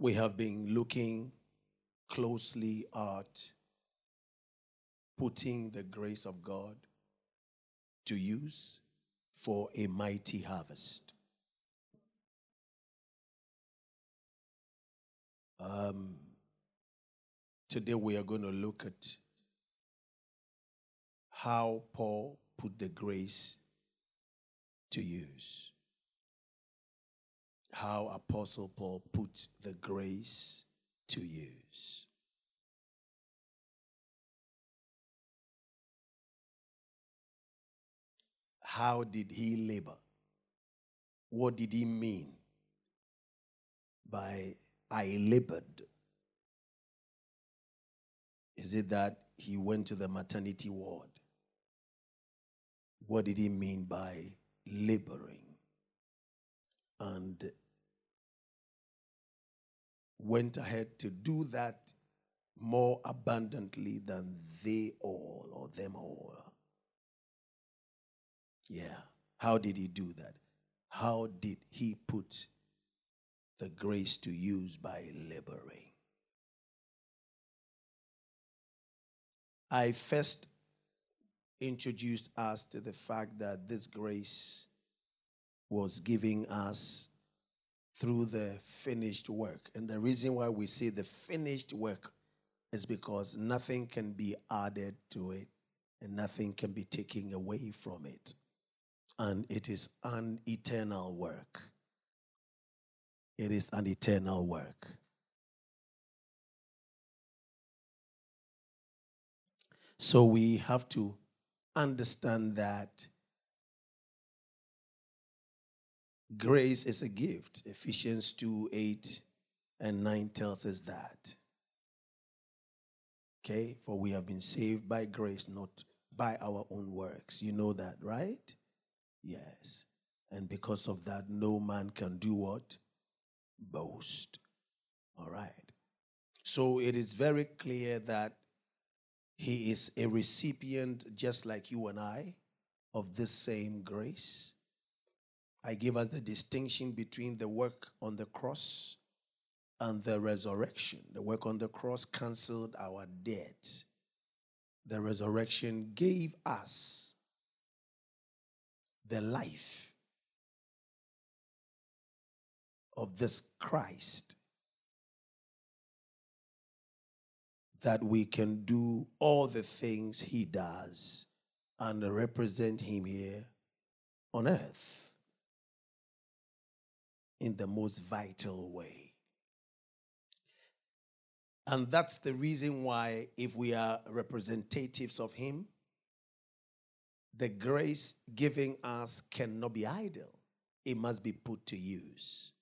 We have been looking closely at putting the grace of God to use for a mighty harvest. Um, today we are going to look at how Paul put the grace to use. How Apostle Paul put the grace to use. How did he labor? What did he mean by I labored? Is it that he went to the maternity ward? What did he mean by laboring? And went ahead to do that more abundantly than they all or them all. Yeah. How did he do that? How did he put the grace to use by laboring? I first introduced us to the fact that this grace was giving us through the finished work. And the reason why we say the finished work is because nothing can be added to it and nothing can be taken away from it. And it is an eternal work. It is an eternal work. So we have to understand that grace is a gift. Ephesians 2 8 and 9 tells us that. Okay, for we have been saved by grace, not by our own works. You know that, right? Yes. And because of that, no man can do what? Boast. All right. So it is very clear that he is a recipient, just like you and I, of this same grace. I give us the distinction between the work on the cross and the resurrection. The work on the cross canceled our debt. The resurrection gave us the life of this Christ that we can do all the things he does and represent him here on earth in the most vital way. And that's the reason why, if we are representatives of him, the grace giving us cannot be idle, it must be put to use.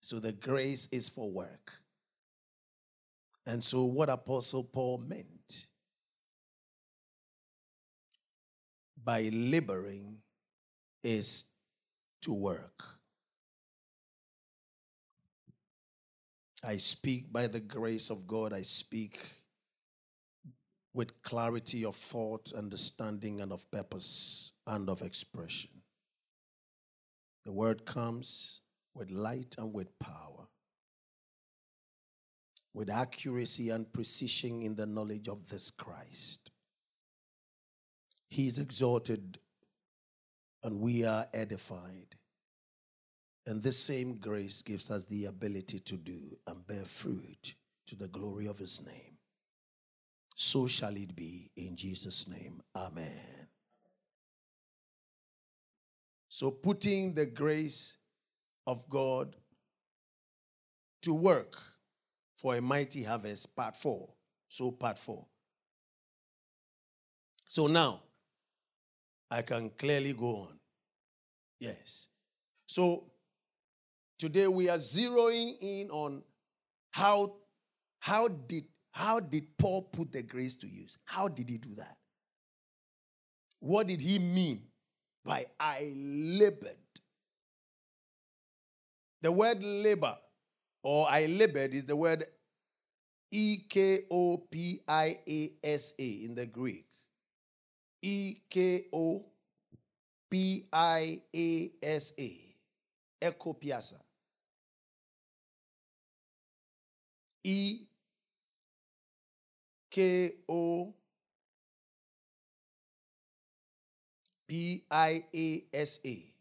So the grace is for work. And so, what Apostle Paul meant by laboring is to work. I speak by the grace of God, I speak with clarity of thought, understanding, and of purpose and of expression. The word comes with light and with power with accuracy and precision in the knowledge of this Christ. He is exalted and we are edified. And this same grace gives us the ability to do and bear fruit to the glory of his name. So shall it be in Jesus' name. Amen. So, putting the grace of God to work for a mighty harvest, part four. So, part four. So now, I can clearly go on. Yes. So, today we are zeroing in on how, how, did, how did Paul put the grace to use? How did he do that? What did he mean by I labored? The word labor or I labored is the word E K O P I A S A in the Greek. E K O P I A S A. Ekopiasa. E K O P I A S A.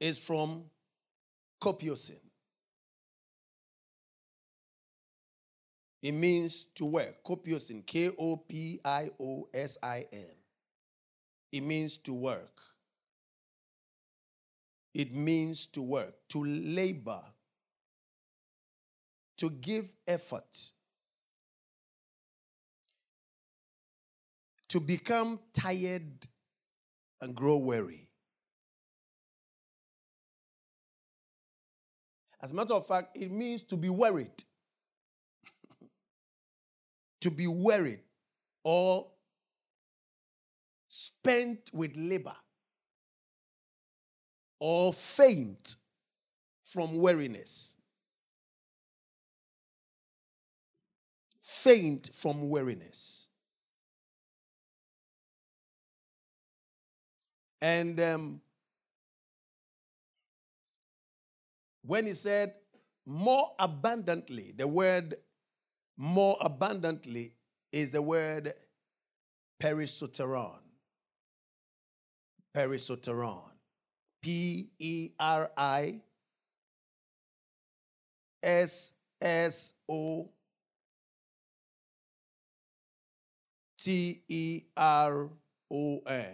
Is from Kopiosin. It means to work. Kopiosin. K O P I O S I N. It means to work. It means to work, to labor, to give effort, to become tired and grow weary. As a matter of fact, it means to be worried. to be worried or spent with labor or faint from weariness. Faint from weariness. And um, when he said more abundantly, the word more abundantly is the word perissoteron. Perissoteron. P E R I S S O T E R O N.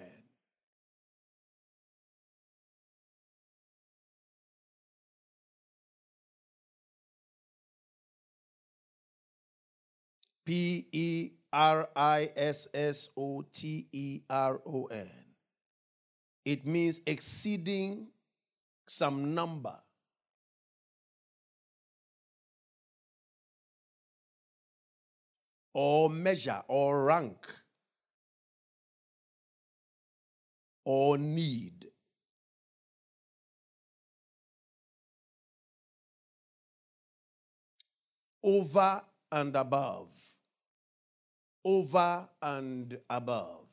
P E R I S S O T E R O N. It means exceeding some number. Or measure, or rank, or need. Over and above. Over and above.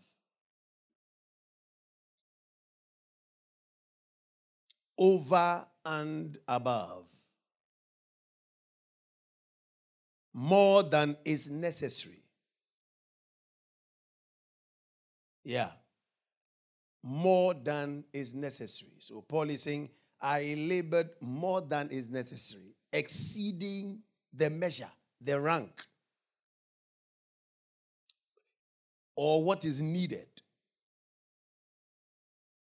Over and above. More than is necessary. Yeah. More than is necessary. So Paul is saying, I labored more than is necessary, exceeding the measure, the rank, or what is needed.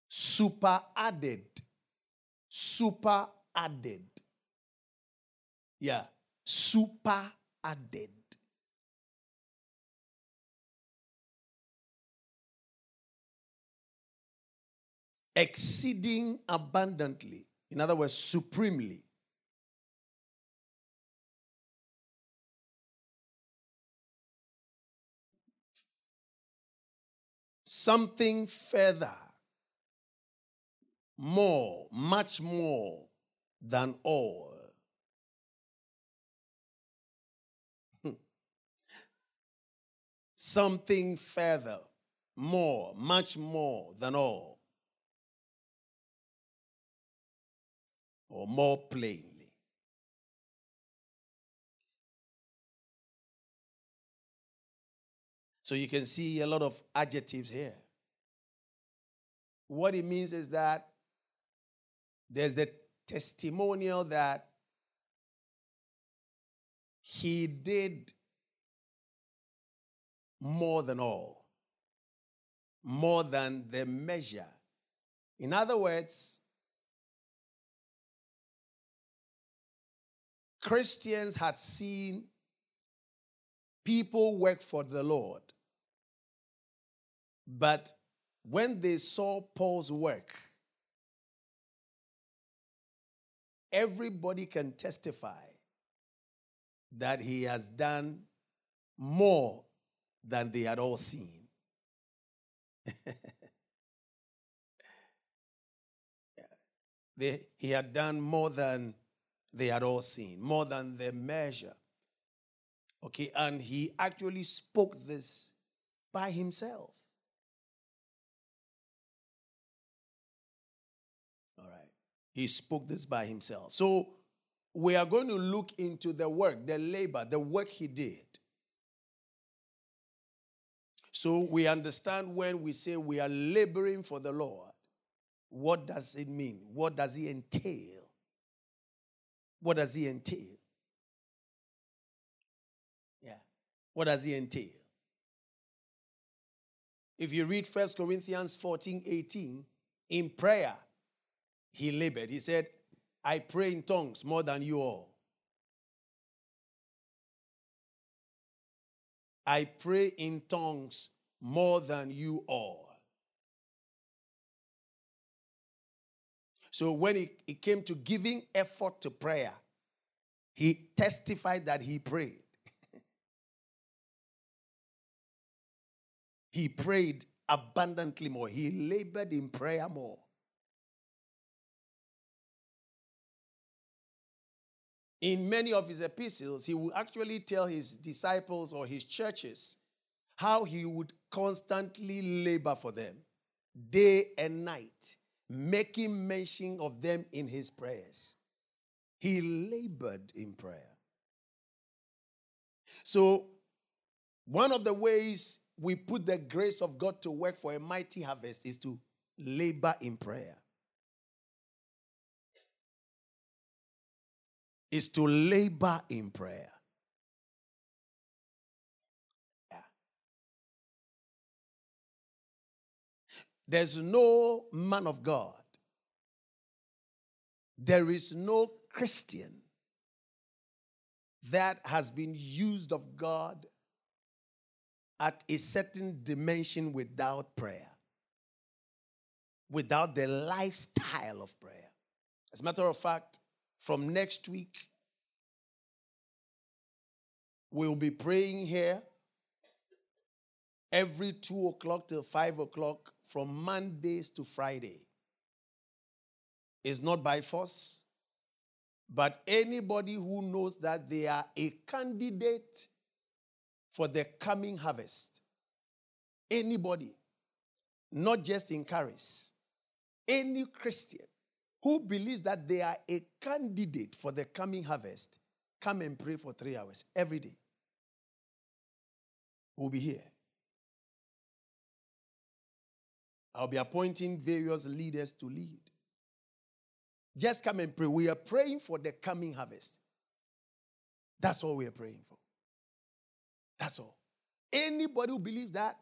Super added super added. Yeah, super added. Exceeding abundantly. In other words, supremely. Something further more, much more than all. Hmm. Something further, more, much more than all. Or more plainly. So you can see a lot of adjectives here. What it means is that there's the testimonial that he did more than all, more than the measure In other words, Christians had seen people work for the Lord. But when they saw Paul's work, everybody can testify that he has done more than they had all seen. they, he had done more than they had all seen, more than the measure. Okay, and he actually spoke this by himself. He spoke this by himself. So we are going to look into the work, the labor, the work he did. So we understand when we say we are laboring for the Lord, what does it mean? What does it entail? What does it entail? Yeah. What does it entail? If you read 1 Corinthians 14 18, in prayer, he labored. He said, I pray in tongues more than you all. I pray in tongues more than you all. So when it, came to giving effort to prayer, he testified that he prayed. he prayed abundantly more. He labored in prayer more. In many of his epistles, he will actually tell his disciples or his churches how he would constantly labor for them day and night, making mention of them in his prayers. He labored in prayer. So, one of the ways we put the grace of God to work for a mighty harvest is to labor in prayer. Is to labor in prayer. Yeah. There's no man of God, there is no Christian that has been used of God at a certain dimension without prayer, without the lifestyle of prayer. As a matter of fact, from next week, we'll be praying here every two o'clock till five o'clock from Mondays to Friday. It's not by force, but anybody who knows that they are a candidate for the coming harvest, anybody, not just in Charis, any Christian who believes that they are a candidate for the coming harvest, come and pray for three hours every day. We'll be here. I'll be appointing various leaders to lead. Just come and pray. We are praying for the coming harvest. That's all we are praying for. That's all. Anybody who believes that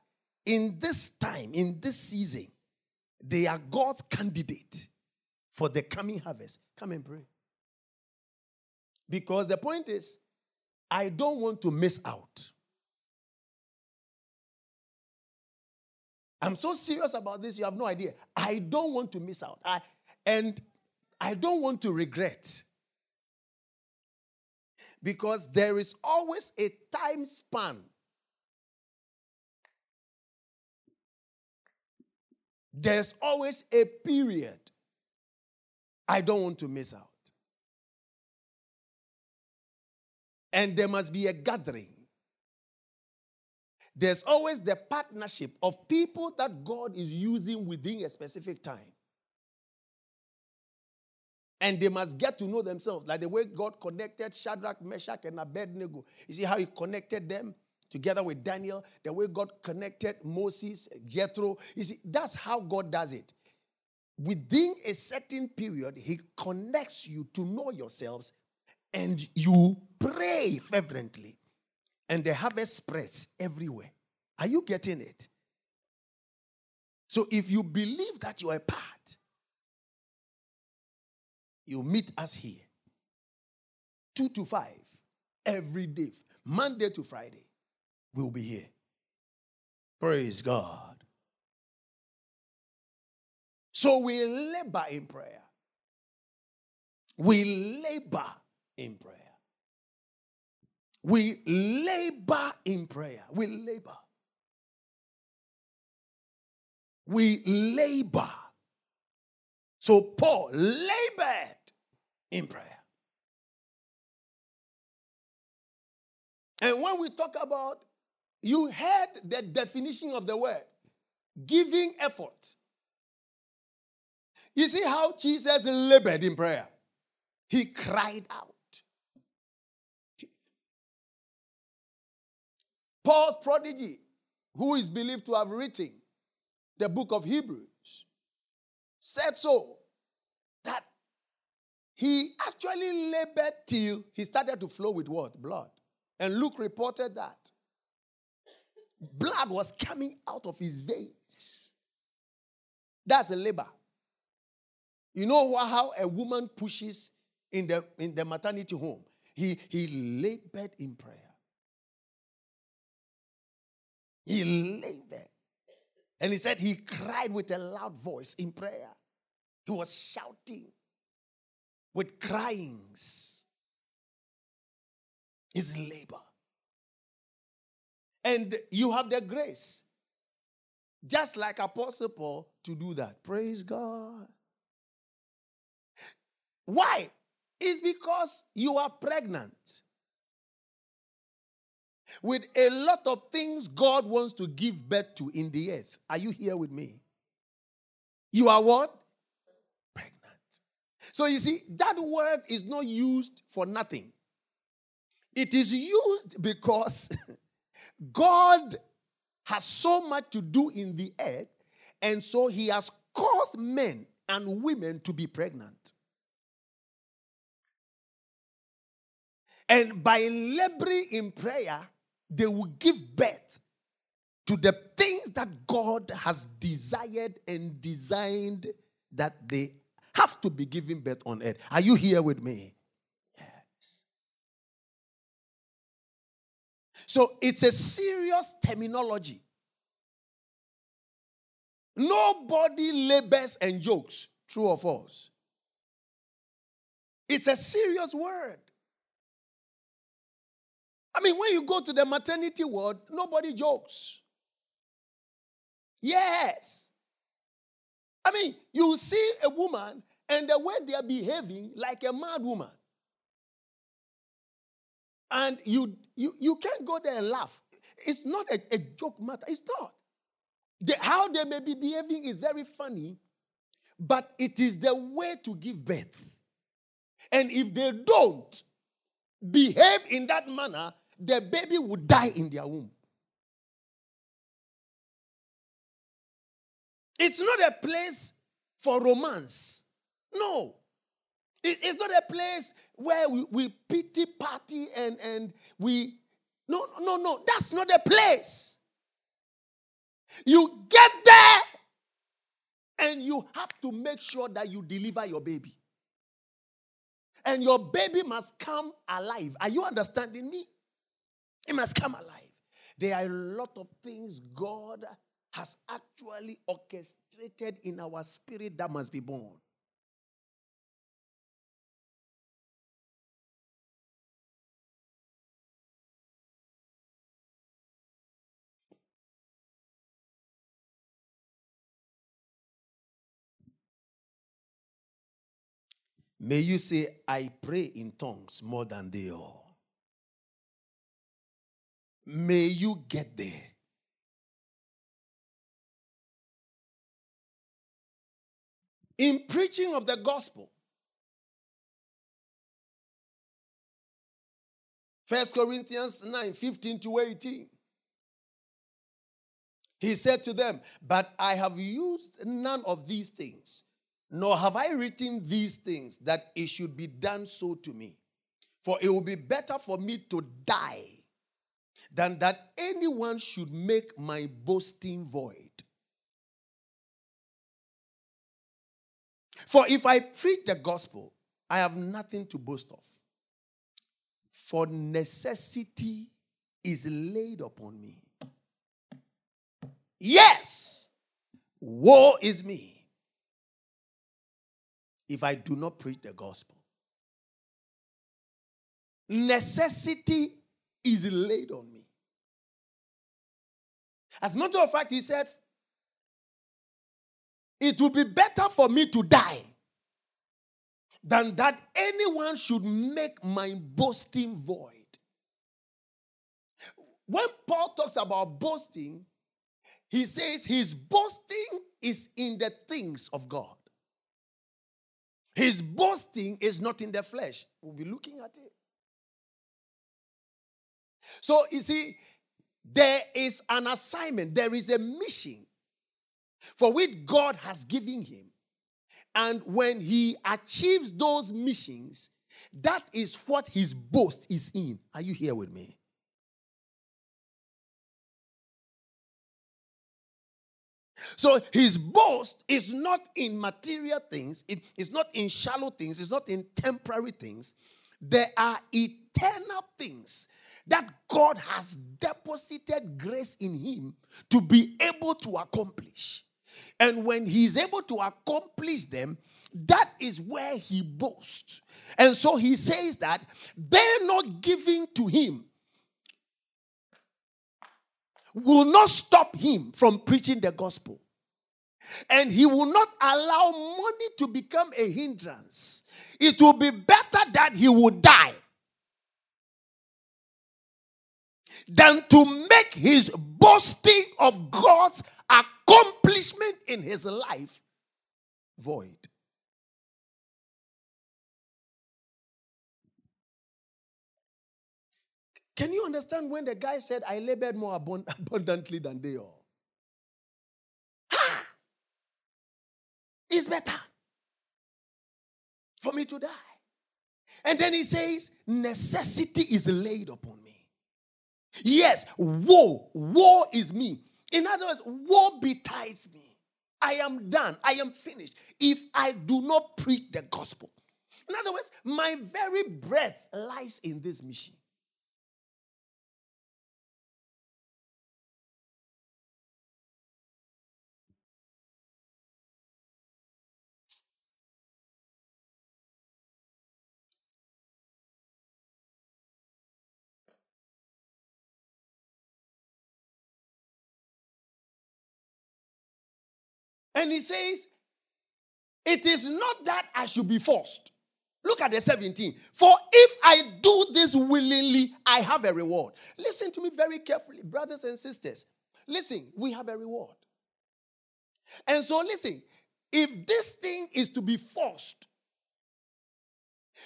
in this time, in this season, they are God's candidate for the coming harvest, come and pray. Because the point is, I don't want to miss out. I'm so serious about this, you have no idea. I don't want to miss out. I, and I don't want to regret. Because there is always a time span. There's always a period I don't want to miss out. And there must be a gathering. There's always the partnership of people that God is using within a specific time. And they must get to know themselves, like the way God connected Shadrach, Meshach, and Abednego. You see how He connected them together with Daniel, the way God connected Moses, Jethro. You see, that's how God does it within a certain period, He connects you to know yourselves and you pray fervently. And the harvest spreads everywhere. Are you getting it? So if you believe that you are a part, You meet us here. Two to five every day, Monday to Friday. We'll be here. Praise God. So we labor in prayer. We labor in prayer. We labor in prayer. We labor. We labor. So Paul labored in prayer. And when we talk about, you heard the definition of the word giving effort. You see how Jesus labored in prayer? He cried out. Paul's prodigy, who is believed to have written the book of Hebrews, said so that he actually labored till he started to flow with what? Blood. And Luke reported that blood was coming out of his veins. That's a labor. You know how a woman pushes in the, in the maternity home? He, he labored in prayer. He labored. And he said he cried with a loud voice in prayer. He was shouting with cryings. His labor. And you have the grace, just like Apostle Paul, to do that. Praise God. Why? It's because you are pregnant with a lot of things God wants to give birth to in the earth. Are you here with me? You are what? Pregnant. So you see, that word is not used for nothing. It is used because God has so much to do in the earth, and so he has caused men and women to be pregnant. And by laboring in prayer, they will give birth to the things that God has desired and designed that they have to be given birth on earth. Are you here with me? Yes. So it's a serious terminology. Nobody labors and jokes, true or false. It's a serious word. I mean, when you go to the maternity ward, nobody jokes. Yes. I mean, you see a woman and the way they are behaving like a mad woman. And you you, you can't go there and laugh. It's not a, a joke matter. It's not. The, how they may be behaving is very funny, but it is the way to give birth. And if they don't behave in that manner, the baby would die in their womb. It's not a place for romance. No. it's not a place where we, we pity party and, and we. No, no, no. That's not a place. You get there and you have to make sure that you deliver your baby. And your baby must come alive. Are you understanding me? It must come alive. There are a lot of things God has actually orchestrated in our spirit that must be born. May you say, I pray in tongues more than they all. May you get there. In preaching of the gospel, First Corinthians 9 15 to 18. He said to them, But I have used none of these things, nor have I written these things that it should be done so to me. For it will be better for me to die than that anyone should make my boasting void. For if I preach the gospel, I have nothing to boast of. For necessity is laid upon me. Yes, woe is me if I do not preach the gospel. Necessity is laid on me. As a matter of fact, he said, It would be better for me to die than that anyone should make my boasting void. When Paul talks about boasting, he says his boasting is in the things of God. His boasting is not in the flesh. We'll be looking at it. So, you see, there is an assignment, there is a mission for which God has given him. And when he achieves those missions, that is what his boast is in. Are you here with me? So his boast is not in material things, it is not in shallow things, it's not in temporary things. There are eternal things that God has deposited grace in him to be able to accomplish. And when he's able to accomplish them, that is where he boasts. And so he says that they're not giving to him will not stop him from preaching the gospel. And he will not allow money to become a hindrance. It will be better that he would die than to make his boasting of God's accomplishment in his life void. Can you understand when the guy said, I labored more abundantly than they all? Ha! It's better for me to die. And then he says, Necessity is laid upon. Yes, woe, woe is me. In other words, woe betides me. I am done. I am finished. If I do not preach the gospel. In other words, my very breath lies in this mission. And he says, It is not that I should be forced. Look at the 17. For if I do this willingly, I have a reward. Listen to me very carefully, brothers and sisters. Listen, we have a reward. And so, listen, if this thing is to be forced,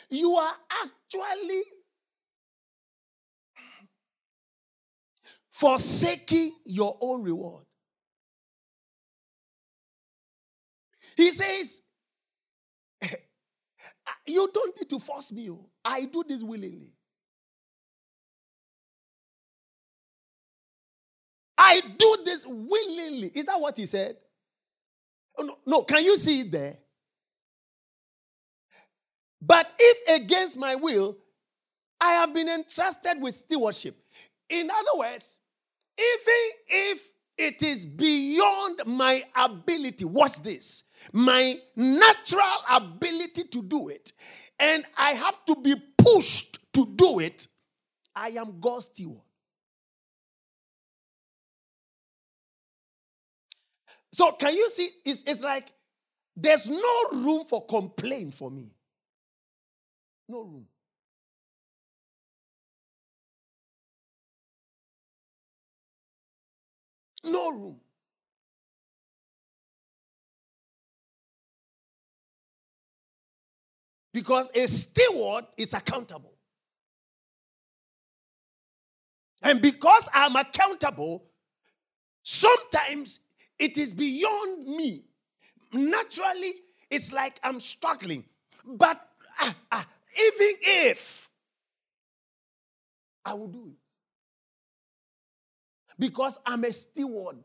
you are actually forsaking your own reward. He says, eh, ah, You don't need to force me. Oh. I do this willingly. I do this willingly. Is that what he said? Oh, no, no, can you see it there? But if against my will, I have been entrusted with stewardship. In other words, even if it is beyond my ability, watch this my natural ability to do it, and I have to be pushed to do it, I am God's steward. So, can you see? It's, it's like there's no room for complaint for me. No room. No room. Because a steward is accountable. And because I'm accountable, sometimes it is beyond me. Naturally, it's like I'm struggling. But uh, uh, even if I will do it, because I'm a steward,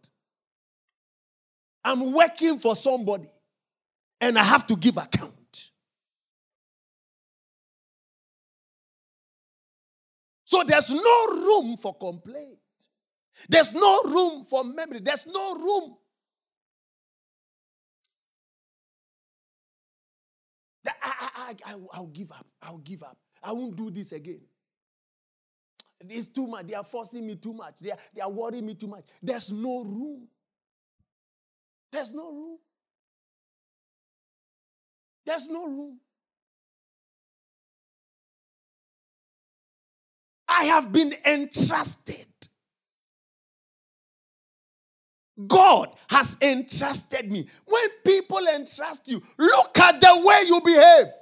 I'm working for somebody, and I have to give account. So there's no room for complaint. There's no room for memory. There's no room. I, I, I, I'll give up. I'll give up. I won't do this again. It's too much. They are forcing me too much. They are, they are worrying me too much. There's no room. There's no room. There's no room. I have been entrusted. God has entrusted me. When people entrust you, look at the way you behave.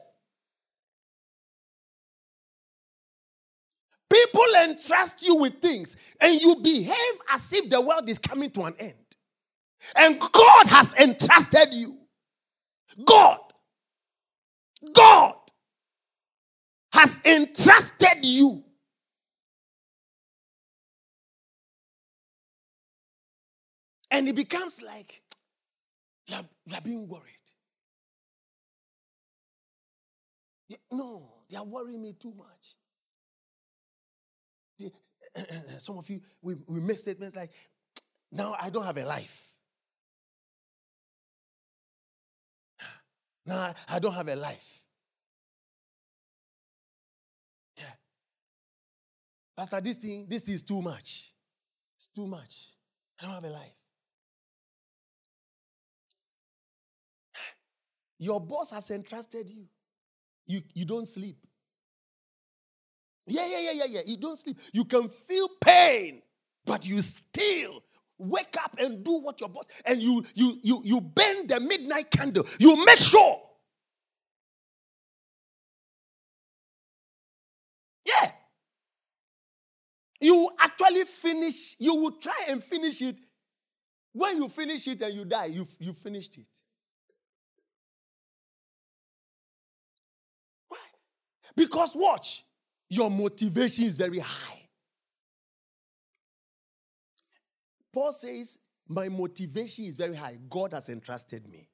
People entrust you with things, and you behave as if the world is coming to an end. And God has entrusted you. God. God has entrusted you. And it becomes like you are, you are being worried. no, they are worrying me too much. some of you, we, we make statements like, now I don't have a life. Now I don't have a life. Yeah. Pastor, this thing, this is too much. It's too much. I don't have a life. Your boss has entrusted you. You, you don't sleep. Yeah, yeah, yeah, yeah, yeah. You don't sleep. You can feel pain, but you still wake up and do what your boss and you you you you bend the midnight candle. You make sure. Yeah. You actually finish, you will try and finish it. When you finish it and you die, you you finished it. Because watch, your motivation is very high. Paul says, My motivation is very high. God has entrusted me.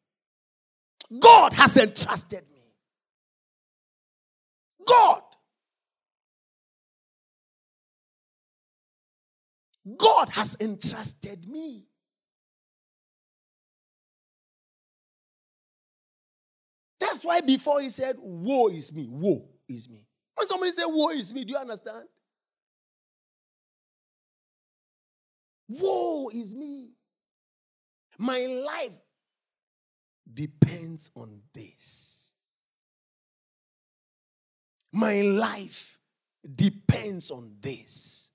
God has entrusted me. God. God has entrusted me. That's why before he said, Woe is me, woe is me. When somebody say, Woe is me, do you understand? Woe is me. My life depends on this. My life depends on this.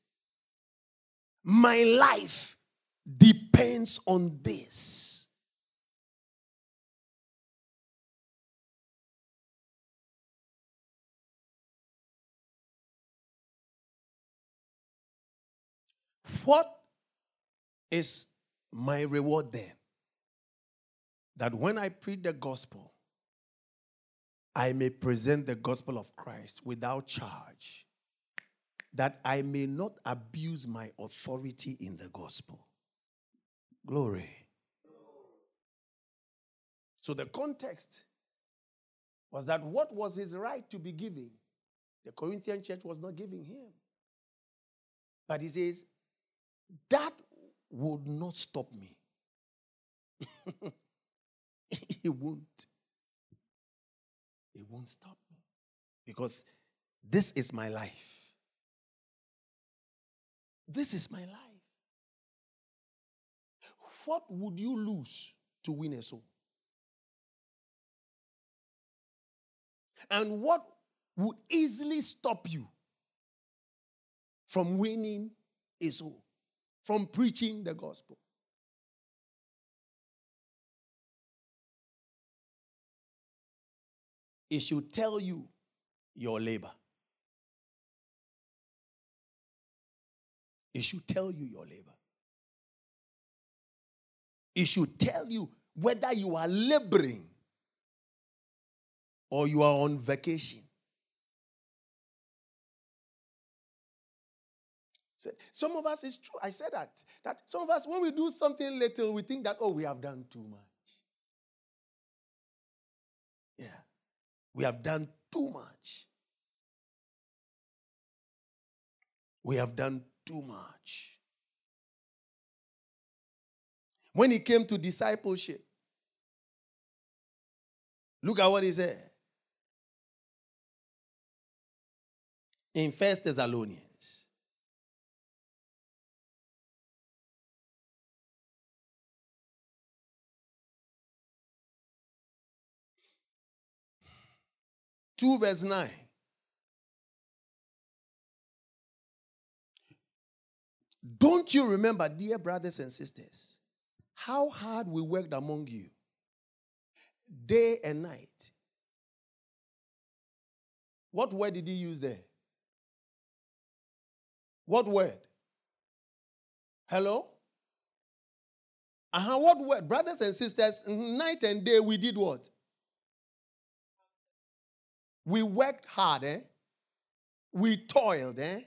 My life depends on this. What is my reward then? That when I preach the gospel, I may present the gospel of Christ without charge, that I may not abuse my authority in the gospel. Glory. So the context was that what was his right to be giving, the Corinthian church was not giving him. But he says, that would not stop me. it won't. It won't stop me. Because this is my life. This is my life. What would you lose to win a soul? And what would easily stop you from winning a soul? From preaching the gospel. It should tell you your labor. It should tell you your labor. It should tell you whether you are laboring or you are on vacation. Some of us, it's true. I said that. That some of us, when we do something little, we think that, oh, we have done too much. Yeah. We have done too much. We have done too much. When it came to discipleship, look at what he said in First Thessalonians. Two verse nine. Don't you remember, dear brothers and sisters, how hard we worked among you, day and night? What word did he use there? What word? Hello? Uh-huh, what word? Brothers and sisters, night and day we did what? We worked hard, eh? We toiled, eh?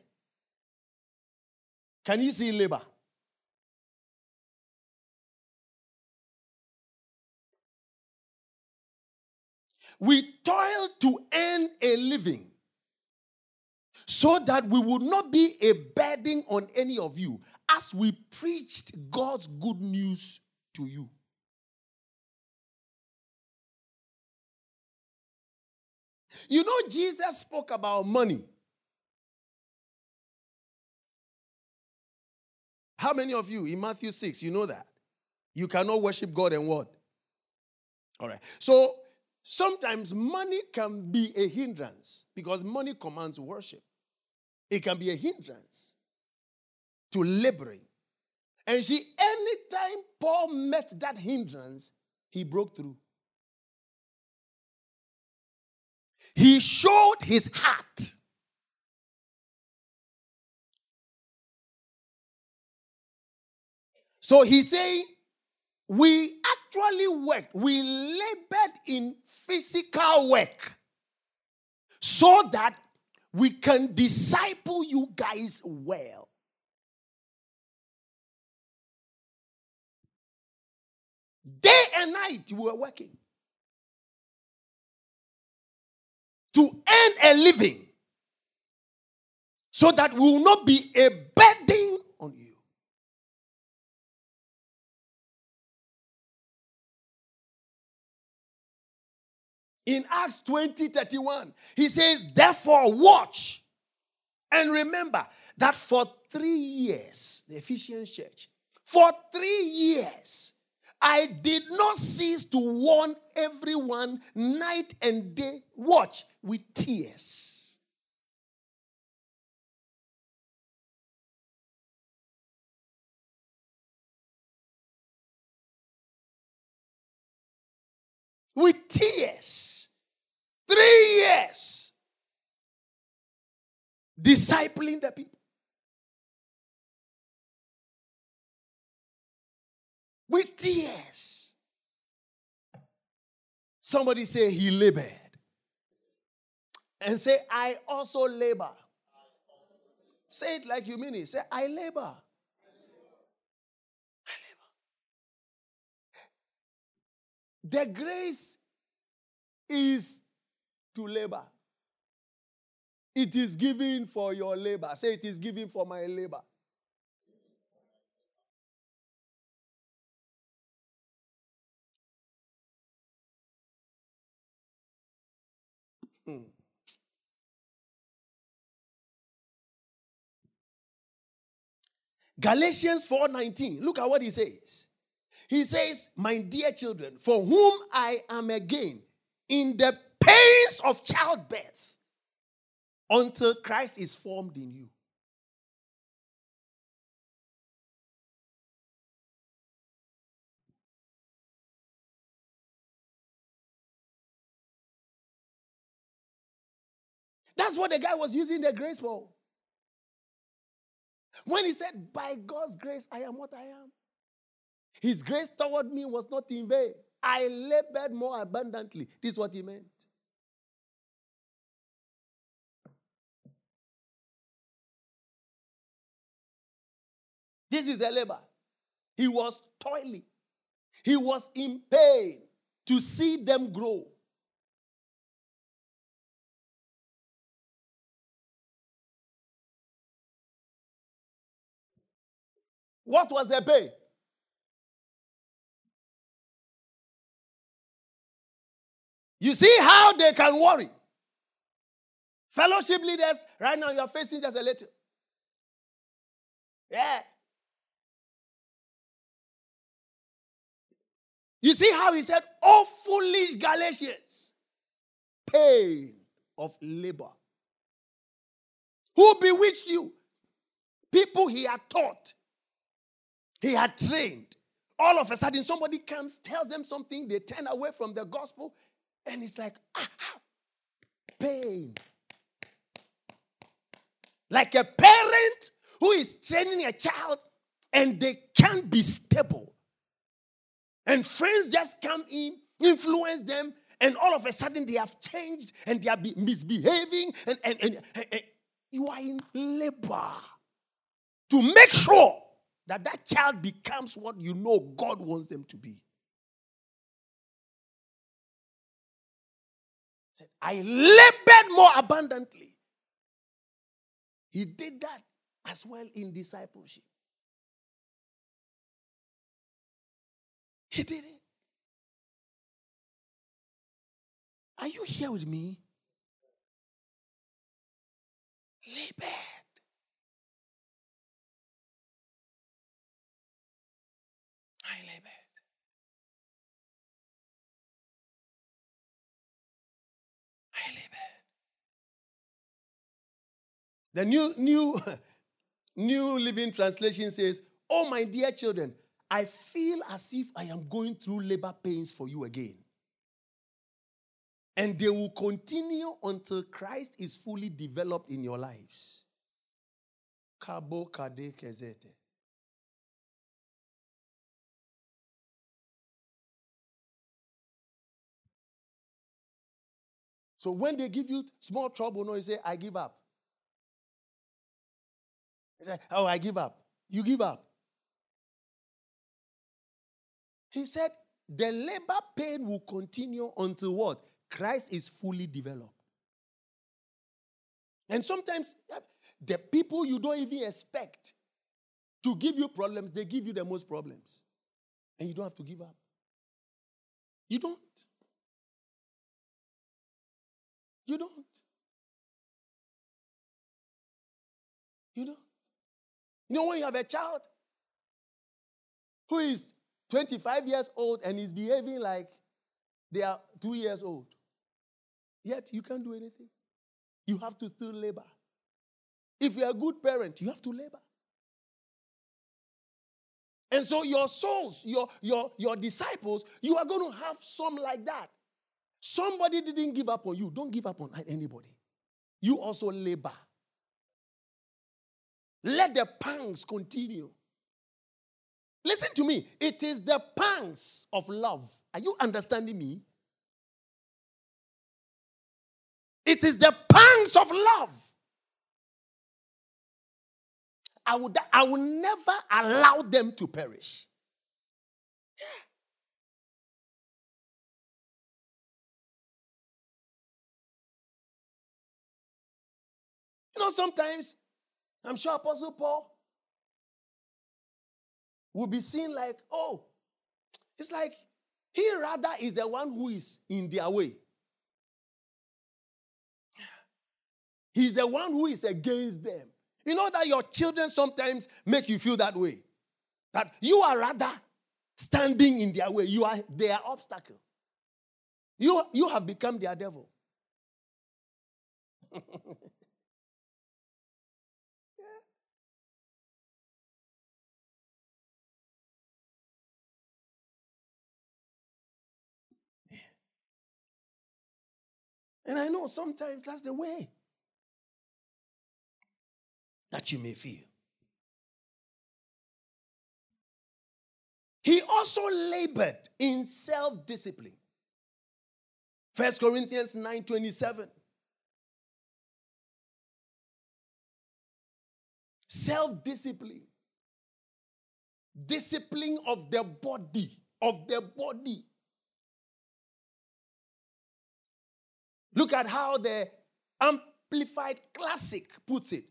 Can you see labor? We toiled to earn a living so that we would not be a burden on any of you as we preached God's good news to you. You know, Jesus spoke about money. How many of you in Matthew 6, you know that? You cannot worship God and what? All right. So sometimes money can be a hindrance because money commands worship. It can be a hindrance to laboring. And see, anytime Paul met that hindrance, he broke through. He showed his heart. So he's saying, we actually worked, we labored in physical work so that we can disciple you guys well. Day and night, we were working to earn a living so that we will not be a burden on you. In Acts 20 31, he says, Therefore, watch and remember that for three years, the Ephesians church, for three years, I did not cease to warn everyone night and day, watch, with tears. With tears. Three years. Discipling the people. With tears. Somebody say he labored. And say, I also labor. Say it like you mean it. Say, I labor. I labor. The grace is to labor. It is given for your labor. Say, it is given for my labor. Hmm. Galatians 4:19. Look at what he says. He says, "My dear children, for whom I am again in the pains of childbirth until Christ is formed in you." That's what the guy was using the grace for. When he said, By God's grace, I am what I am. His grace toward me was not in vain. I labored more abundantly. This is what he meant. This is the labor. He was toiling, he was in pain to see them grow. What was their pay? You see how they can worry. Fellowship leaders, right now you're facing just a little. Yeah. You see how he said, Oh, foolish Galatians, pain of labor. Who bewitched you? People he had taught, he had trained. All of a sudden, somebody comes, tells them something, they turn away from the gospel, and it's like, ah, pain. Like a parent who is training a child and they can't be stable. And friends just come in, influence them, and all of a sudden they have changed and they are misbehaving, and, and, and, and you are in labor to make sure that that child becomes what you know God wants them to be. Said, I labored more abundantly. He did that as well in discipleship. He did it. Are you here with me? Labored. The new new new living translation says, "Oh my dear children, I feel as if I am going through labor pains for you again. And they will continue until Christ is fully developed in your lives. So when they give you small trouble, no, you say, I give up. Oh, I give up. You give up. He said, the labor pain will continue until what? Christ is fully developed. And sometimes the people you don't even expect to give you problems, they give you the most problems. And you don't have to give up. You don't. You don't. You don't. You know when you have a child who is 25 years old and is behaving like they are two years old. Yet you can't do anything. You have to still labor. If you're a good parent, you have to labor. And so your souls, your, your, your disciples, you are going to have some like that. Somebody didn't give up on you. Don't give up on anybody. You also labor. Let the pangs continue. Listen to me. It is the pangs of love. Are you understanding me? It is the pangs of love. I would, I will never allow them to perish. You know, sometimes, I'm sure Apostle Paul will be seen like, oh, it's like he rather is the one who is in their way. He's the one who is against them. You know that your children sometimes make you feel that way. That you are rather standing in their way. You are their obstacle. You, you have become their devil. And I know sometimes that's the way that you may feel. He also labored in self discipline. 1 Corinthians 9 27. Self discipline. Discipline of the body. Of the body. Look at how the Amplified Classic puts it.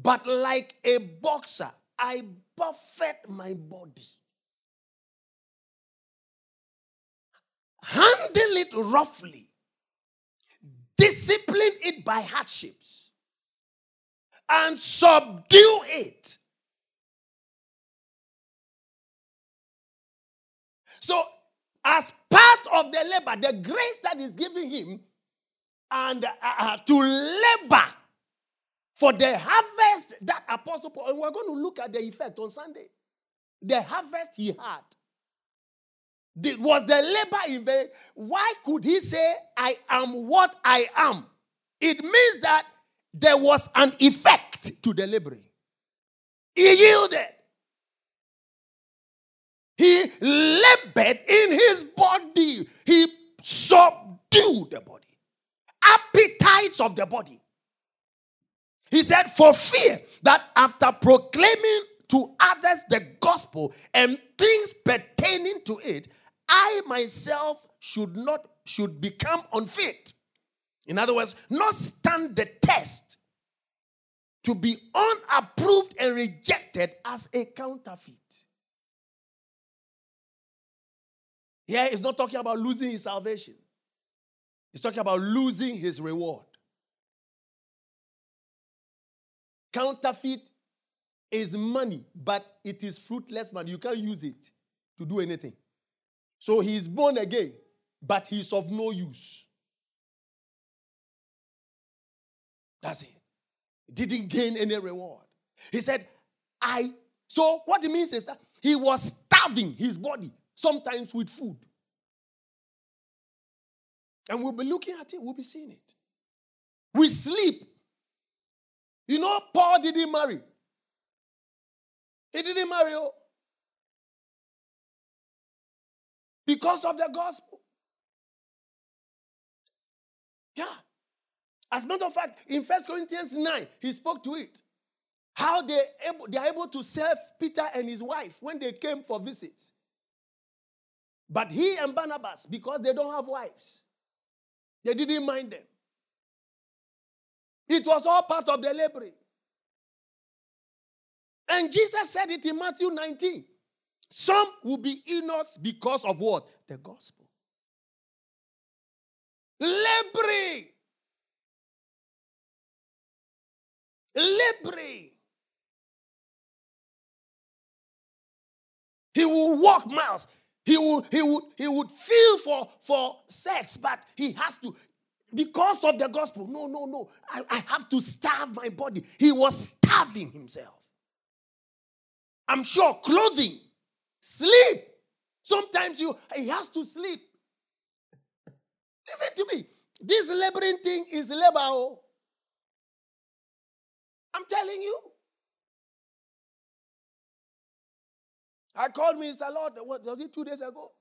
But like a boxer I buffet my body. Handle it roughly. Discipline it by hardships. And subdue it. So, as part of the labor, the grace that is giving him, and uh, uh, to labor for the harvest that Apostle Paul, and we're going to look at the effect on Sunday. The harvest he had. Did, was the labor in vain? Why could he say, I am what I am? It means that there was an effect to the laboring. He yielded. He labored in his body. He subdued the body. Appetites of the body. He said, For fear that after proclaiming to others the gospel and things pertaining to it, I myself should not should become unfit. In other words, not stand the test to be unapproved and rejected as a counterfeit. Here, yeah, he's not talking about losing his salvation. He's talking about losing his reward. Counterfeit is money, but it is fruitless money. You can't use it to do anything. So he is born again, but he's of no use. That's it. Didn't gain any reward. He said, I. So what it means is that he was starving his body, sometimes with food. And we'll be looking at it, we'll be seeing it. We sleep. You know, Paul didn't marry. He didn't marry. Oh. Because of the gospel. Yeah. As a matter of fact, in First Corinthians 9, he spoke to it. How they, able, they are able to serve Peter and his wife when they came for visits. But he and Barnabas, because they don't have wives, they didn't mind them. It was all part of the laboring. And Jesus said it in Matthew 19. Some will be eunuchs because of what? The gospel. Laboring. Laboring. He will walk miles. He would, he would, he would feel for, for sex, but he has to, because of the gospel. No, no, no. I, I have to starve my body. He was starving himself. I'm sure clothing, sleep. Sometimes you he has to sleep. Listen to me. This laboring thing is labor. Oh. I'm telling you. I called Mr. Lord, what was it two days ago?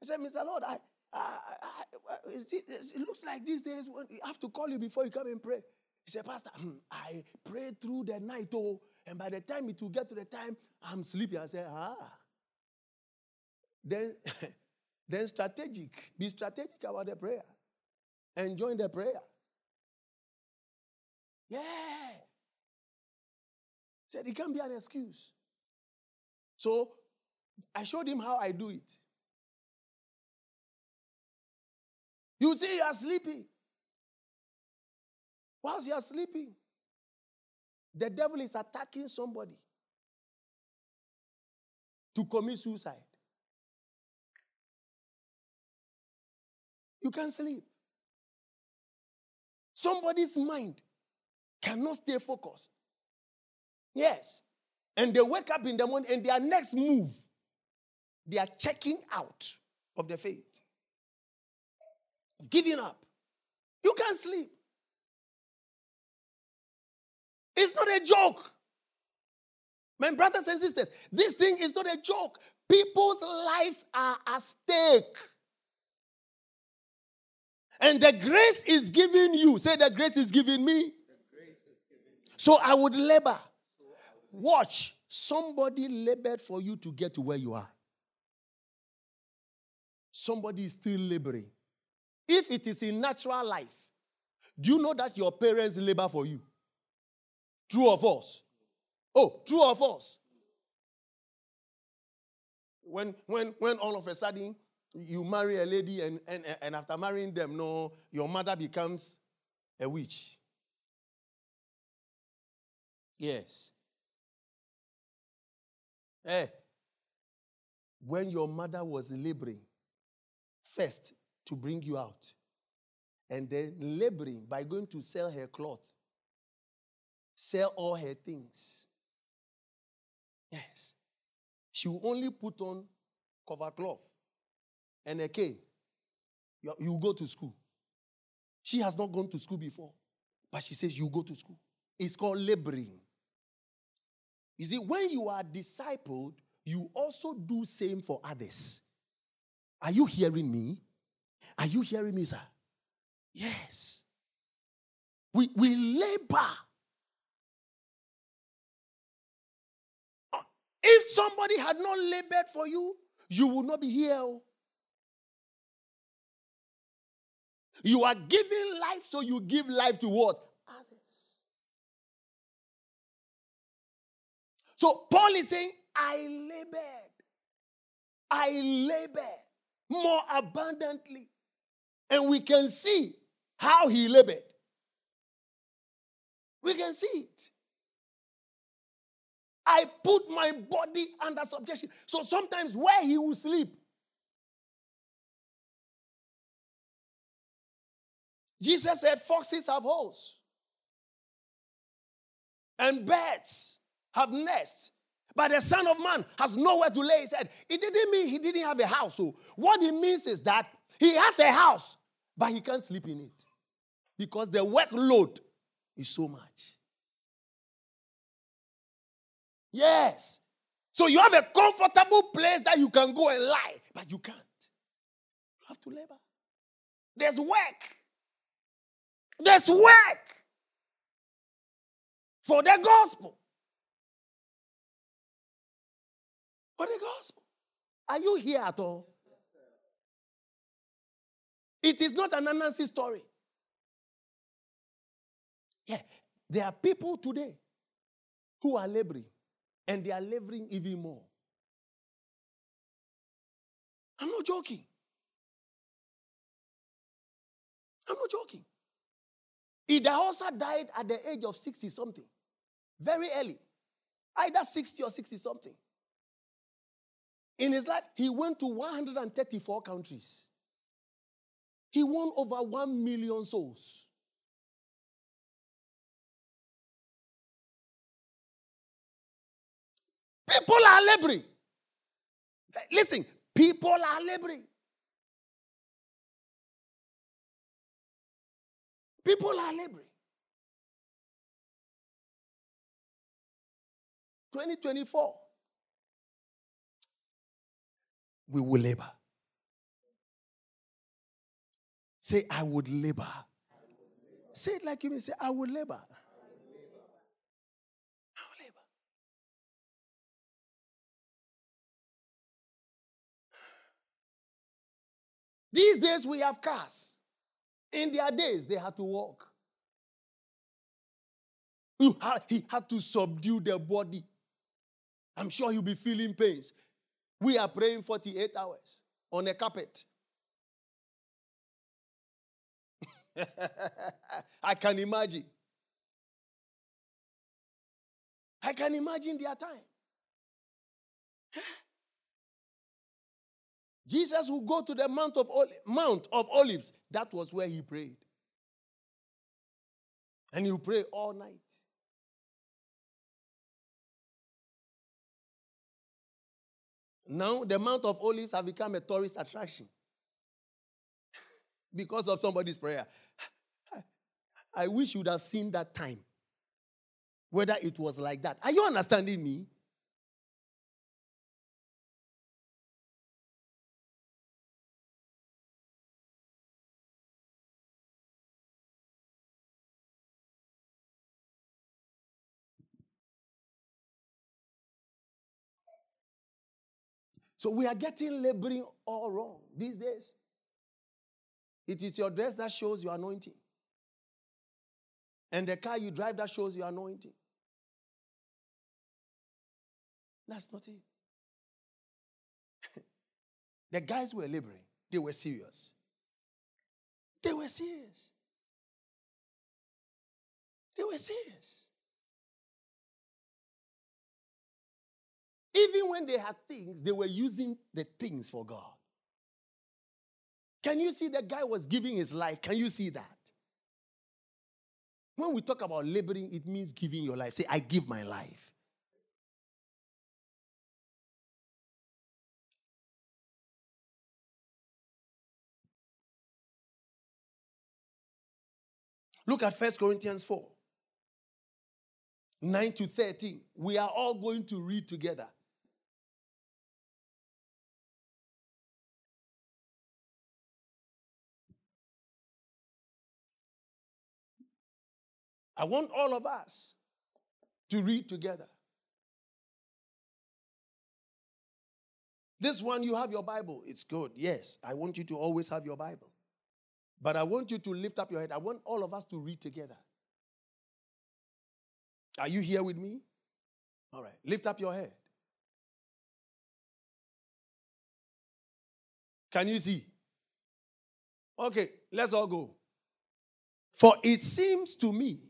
I said, Mr. Lord, I, I, I, it, it, looks like these days you have to call you before you come and pray. He said, Pastor, hmm, I prayed through the night, oh, and by the time it will get to the time I'm sleepy, I said, ah. Then, then strategic. Be strategic about the prayer. And join the prayer. Yeah. Said it can't be an excuse. So I showed him how I do it. You see, you are sleeping. Whilst you are sleeping, the devil is attacking somebody to commit suicide. You can't sleep. Somebody's mind cannot stay focused. Yes. And they wake up in the morning and their next move, they are checking out of the faith, giving up. You can't sleep. It's not a joke. My brothers and sisters, this thing is not a joke. People's lives are at stake. And the grace is giving you. Say, the grace is giving me. So I would labor. Watch. Somebody labored for you to get to where you are. Somebody is still laboring. If it is in natural life, do you know that your parents labor for you? True or false? Oh, true or false? When, when, when all of a sudden you marry a lady and, and, and after marrying them, no, your mother becomes a witch. Yes. Hey, when your mother was laboring, first to bring you out, and then laboring by going to sell her cloth, sell all her things. Yes. She will only put on cover cloth and a cane. You, you go to school. She has not gone to school before, but she says you go to school. It's called laboring. You see, when you are discipled, you also do same for others. Are you hearing me? Are you hearing me, sir? Yes. We, we labor. If somebody had not labored for you, you would not be here. Oh. You are giving life, so you give life to what? So Paul is saying, I labored. I labored more abundantly. And we can see how he labored. We can see it. I put my body under subjection. So sometimes where he will sleep, Jesus said, Foxes have holes, and birds have nests. But the Son of Man has nowhere to lay his head. It didn't mean he didn't have a house. So what it means is that he has a house, but he can't sleep in it because the workload is so much. Yes. So you have a comfortable place that you can go and lie, but you can't. You have to labor. There's work. There's work for the gospel. For the gospel. Are you here at all? It is not an Anansi story. Yeah, there are people today who are laboring, and they are laboring even more. I'm not joking. I'm not joking. Idahosa died at the age of 60 something, very early, either 60 or 60 something. In his life, he went to 134 countries. He won over 1 million souls. People are laboring. Listen, people are laboring. People are laboring. 2024. We will labor. Say, I would labor. Say it like you mean, say, I would labor. I will labor. These days we have cars. In their days, they had to walk. He had to subdue their body. I'm sure he'll be feeling pains. We are praying 48 hours on a carpet. I can imagine. I can imagine their time. Jesus will go to the Mount of, Mount of Olives. That was where he prayed. And he will pray all night. Now, the Mount of Olives have become a tourist attraction because of somebody's prayer. I wish you would have seen that time, whether it was like that. Are you understanding me? So we are getting laboring all wrong these days. It is your dress that shows your anointing. And the car you drive that shows your anointing. That's not it. the guys were laboring, they were serious. They were serious. They were serious. Even when they had things, they were using the things for God. Can you see the guy was giving his life? Can you see that? When we talk about laboring, it means giving your life. Say, I give my life. Look at First Corinthians 4 9 to 13. We are all going to read together. I want all of us to read together. This one, you have your Bible. It's good. Yes, I want you to always have your Bible. But I want you to lift up your head. I want all of us to read together. Are you here with me? All right. Lift up your head. Can you see? Okay, let's all go. For it seems to me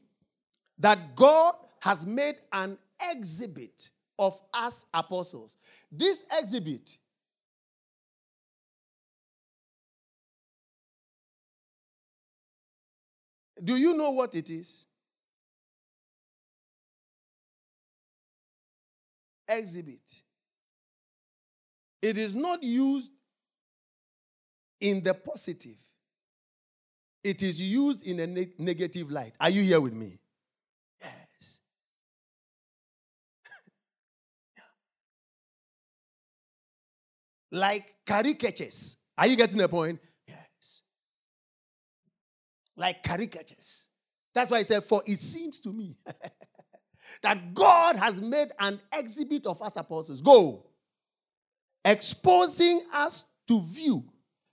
that God has made an exhibit of us apostles. This exhibit Do you know what it is? Exhibit. It is not used in the positive, it is used in a ne- negative light. Are you here with me? Yes. Like caricatures. Are you getting the point? Yes. Like caricatures. That's why I said, For it seems to me that God has made an exhibit of us apostles. Go. Exposing us to view,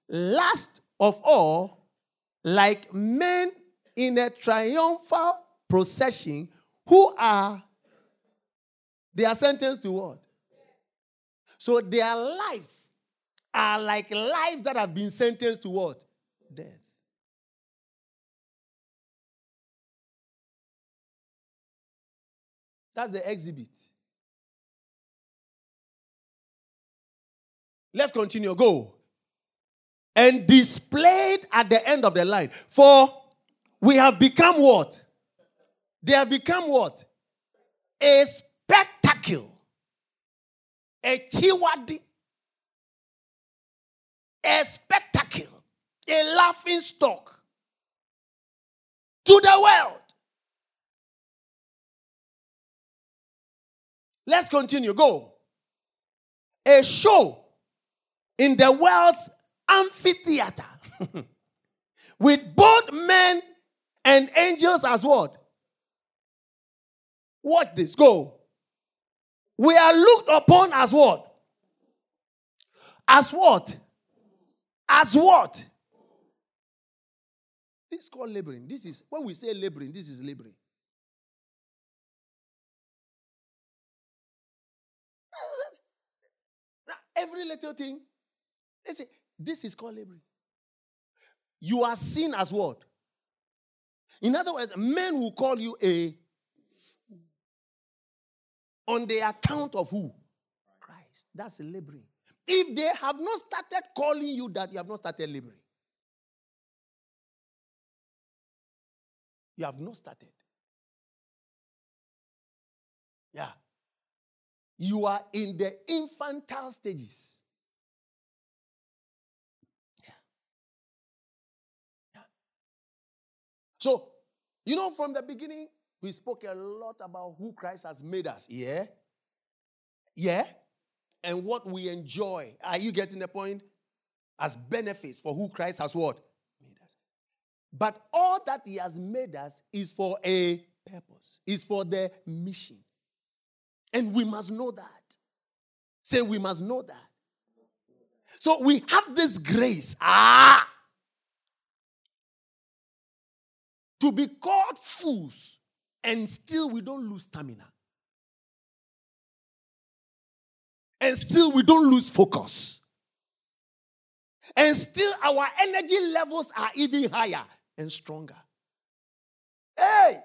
last of all, like men in a triumphal procession who are, they are sentenced to what? So their lives are like lives that have been sentenced to what? Death. That's the exhibit. Let's continue. Go. And displayed at the end of the line. For we have become what? They have become what? A spectacle. A chiwadi. A spectacle. A laughing stock. To the world. Let's continue. Go. A show in the world's amphitheater with both men and angels as what? Watch this. Go. We are looked upon as what? As what? As what? This is called laboring. This is when we say laboring, this is laboring. Every little thing. They say, this is called laboring. You are seen as what? In other words, men will call you a on the account of who? Christ. That's laboring. If they have not started calling you that, you have not started laboring. You have not started. Yeah. You are in the infantile stages. Yeah. Yeah. So, you know, from the beginning, we spoke a lot about who Christ has made us. Yeah? Yeah? And what we enjoy. Are you getting the point? As benefits for who Christ has what? Made us. But all that He has made us is for a purpose, is for the mission. And we must know that. Say, we must know that. So we have this grace. Ah! To be called fools and still we don't lose stamina. And still, we don't lose focus. And still, our energy levels are even higher and stronger. Hey!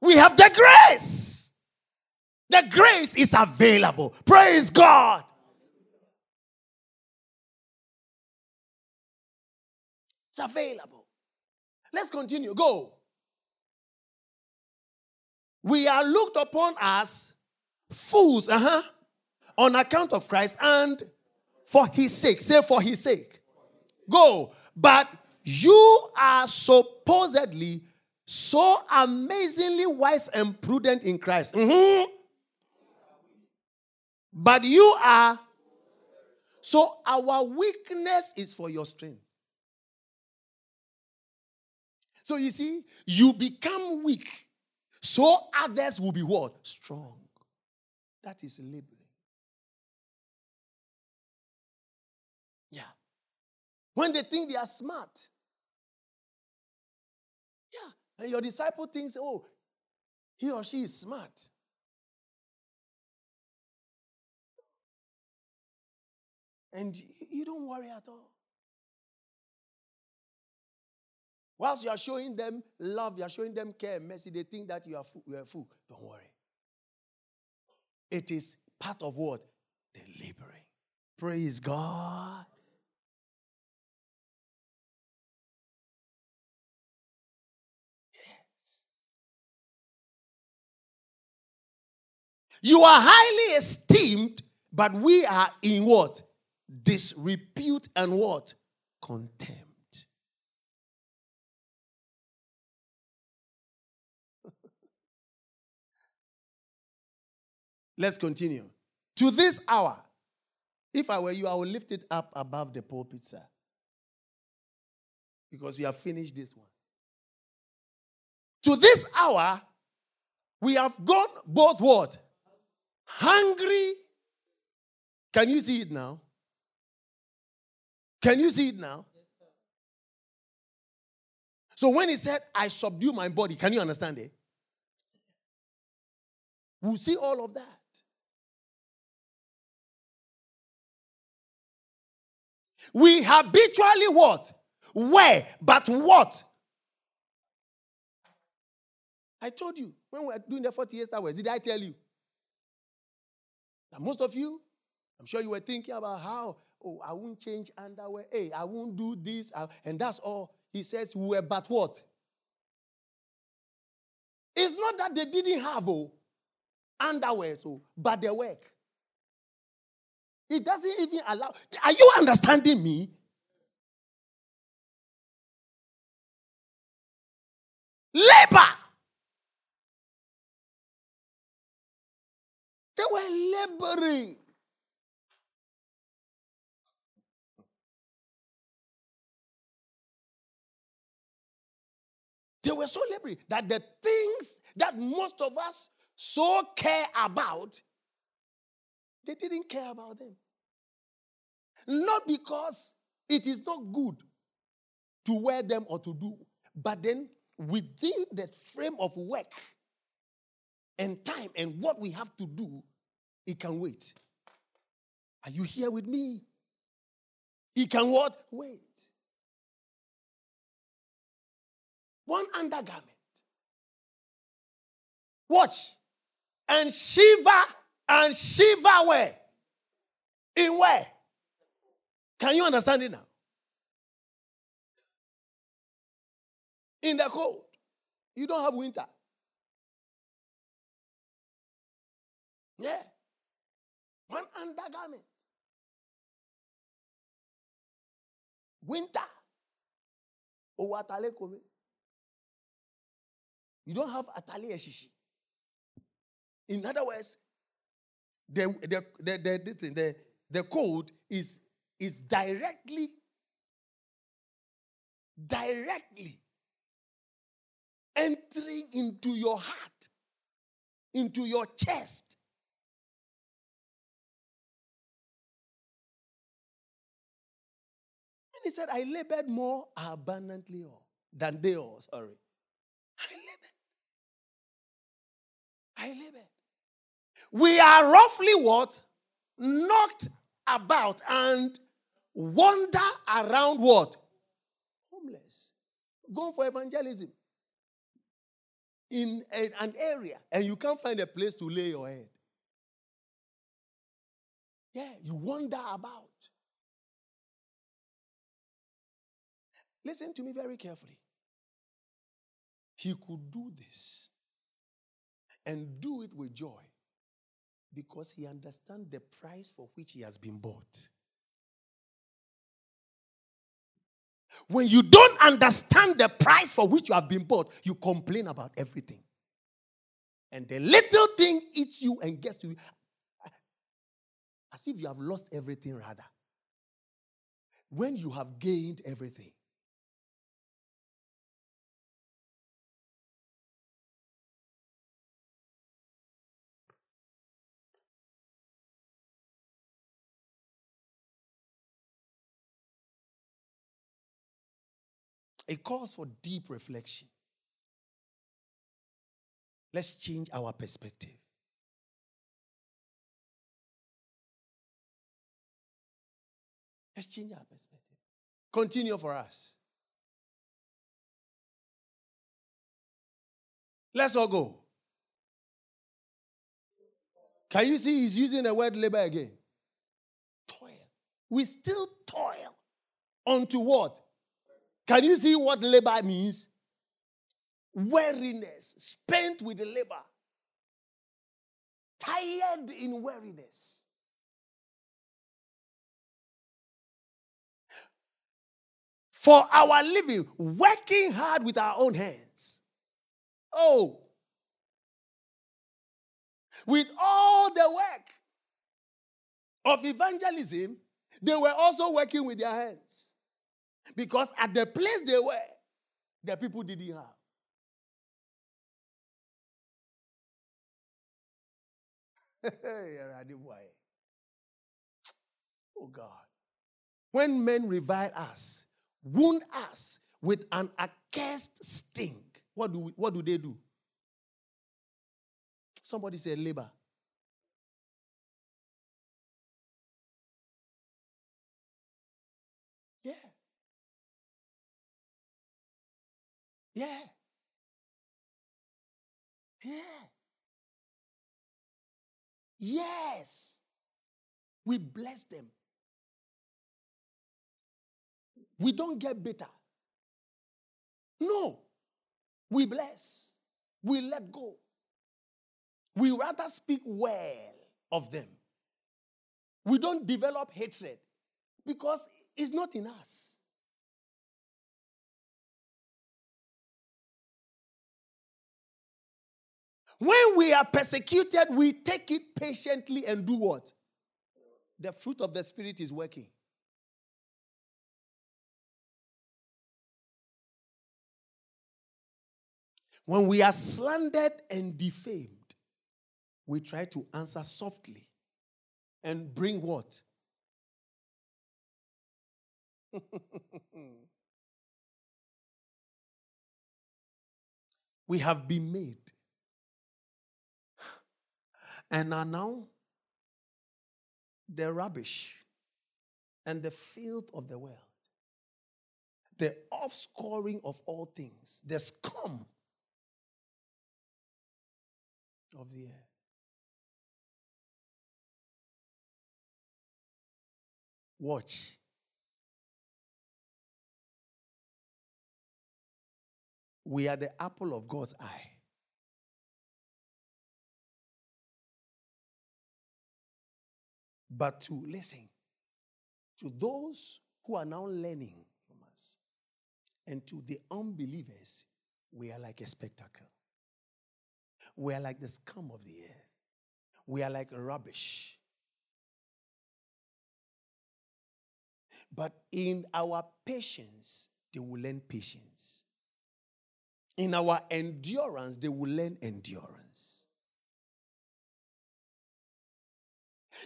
We have the grace. The grace is available. Praise God. It's available. Let's continue. Go. We are looked upon as fools, uh-huh, on account of Christ and for his sake. Say for his sake. Go. But you are supposedly so amazingly wise and prudent in Christ. Mm-hmm. But you are. So our weakness is for your strength. So you see, you become weak, so others will be what? Strong. That is laboring. Yeah. When they think they are smart, Yeah. and your disciple thinks, oh, he or she is smart. And you don't worry at all. Whilst you are showing them love, you are showing them care mercy, they think that you are, fool, you are a fool. Don't worry. It is part of what? The laboring. Praise God. Yes. You are highly esteemed, but we are in what? Disrepute and what? Contempt. Let's continue. To this hour, if I were you, I would lift it up above the pulpit, sir. Because we have finished this one. To this hour, we have gone both what? hungry. Can you see it now? Can you see it now? So when he said, I subdue my body, can you understand it? We'll see all of that. We habitually what? Where? But what? I told you when we were doing the 40 years hours, did I tell you? That most of you, I'm sure you were thinking about how, oh, I won't change underwear. Hey, I won't do this. And that's all. He says, we were but what? It's not that they didn't have oh, underwear, so, but they work. It doesn't even allow. Are you understanding me? Labor. They were laboring. They were so laboring that the things that most of us so care about, they didn't care about them. Not because it is not good to wear them or to do, but then within the frame of work and time and what we have to do, it can wait. Are you here with me? It can what? Wait. One undergarment. Watch. And shiver and shiver where? In where? Can you understand it now? In the cold. You don't have winter. Yeah. One undergarment. Winter. Oh, atale kome. You don't have atale eshishi. In other words, the, the, the, the, the, the, code is, is directly, directly entering into your heart, into your chest. And he said, I labored more abundantly than they all. Sorry. I labored. I labored. we are roughly what? Knocked about and wander around what? Homeless. Go for evangelism in a- an area and you can't find a place to lay your head. Yeah, you wander about. Listen to me very carefully. He could do this and do it with joy because he understands the price for which he has been bought. When you don't understand the price for which you have been bought, you complain about everything. And the little thing eats you and gets to you as if you have lost everything, rather. When you have gained everything. It calls for deep reflection. Let's change our perspective. Let's change our perspective. Continue for us. Let's all go. Can you see he's using the word labor again? Toil. We still toil unto what? Can you see what labor means? Weariness, spent with labor, tired in weariness. For our living, working hard with our own hands. Oh, with all the work of evangelism, they were also working with their hands. Because at the place they were, the people didn't have. oh God. When men revile us, wound us with an accursed sting, what do, we, what do they do? Somebody said labor. Yeah. Yeah. Yes. We bless them. We don't get bitter. No. We bless. We let go. We rather speak well of them. We don't develop hatred because it's not in us. When we are persecuted, we take it patiently and do what? The fruit of the Spirit is working. When we are slandered and defamed, we try to answer softly and bring what? we have been made and are now the rubbish and the filth of the world, the offscoring of all things, the scum of the earth. Watch. We are the apple of God's eye. But to listen to those who are now learning from us and to the unbelievers, we are like a spectacle. We are like the scum of the earth. We are like rubbish. But in our patience, they will learn patience. In our endurance, they will learn endurance.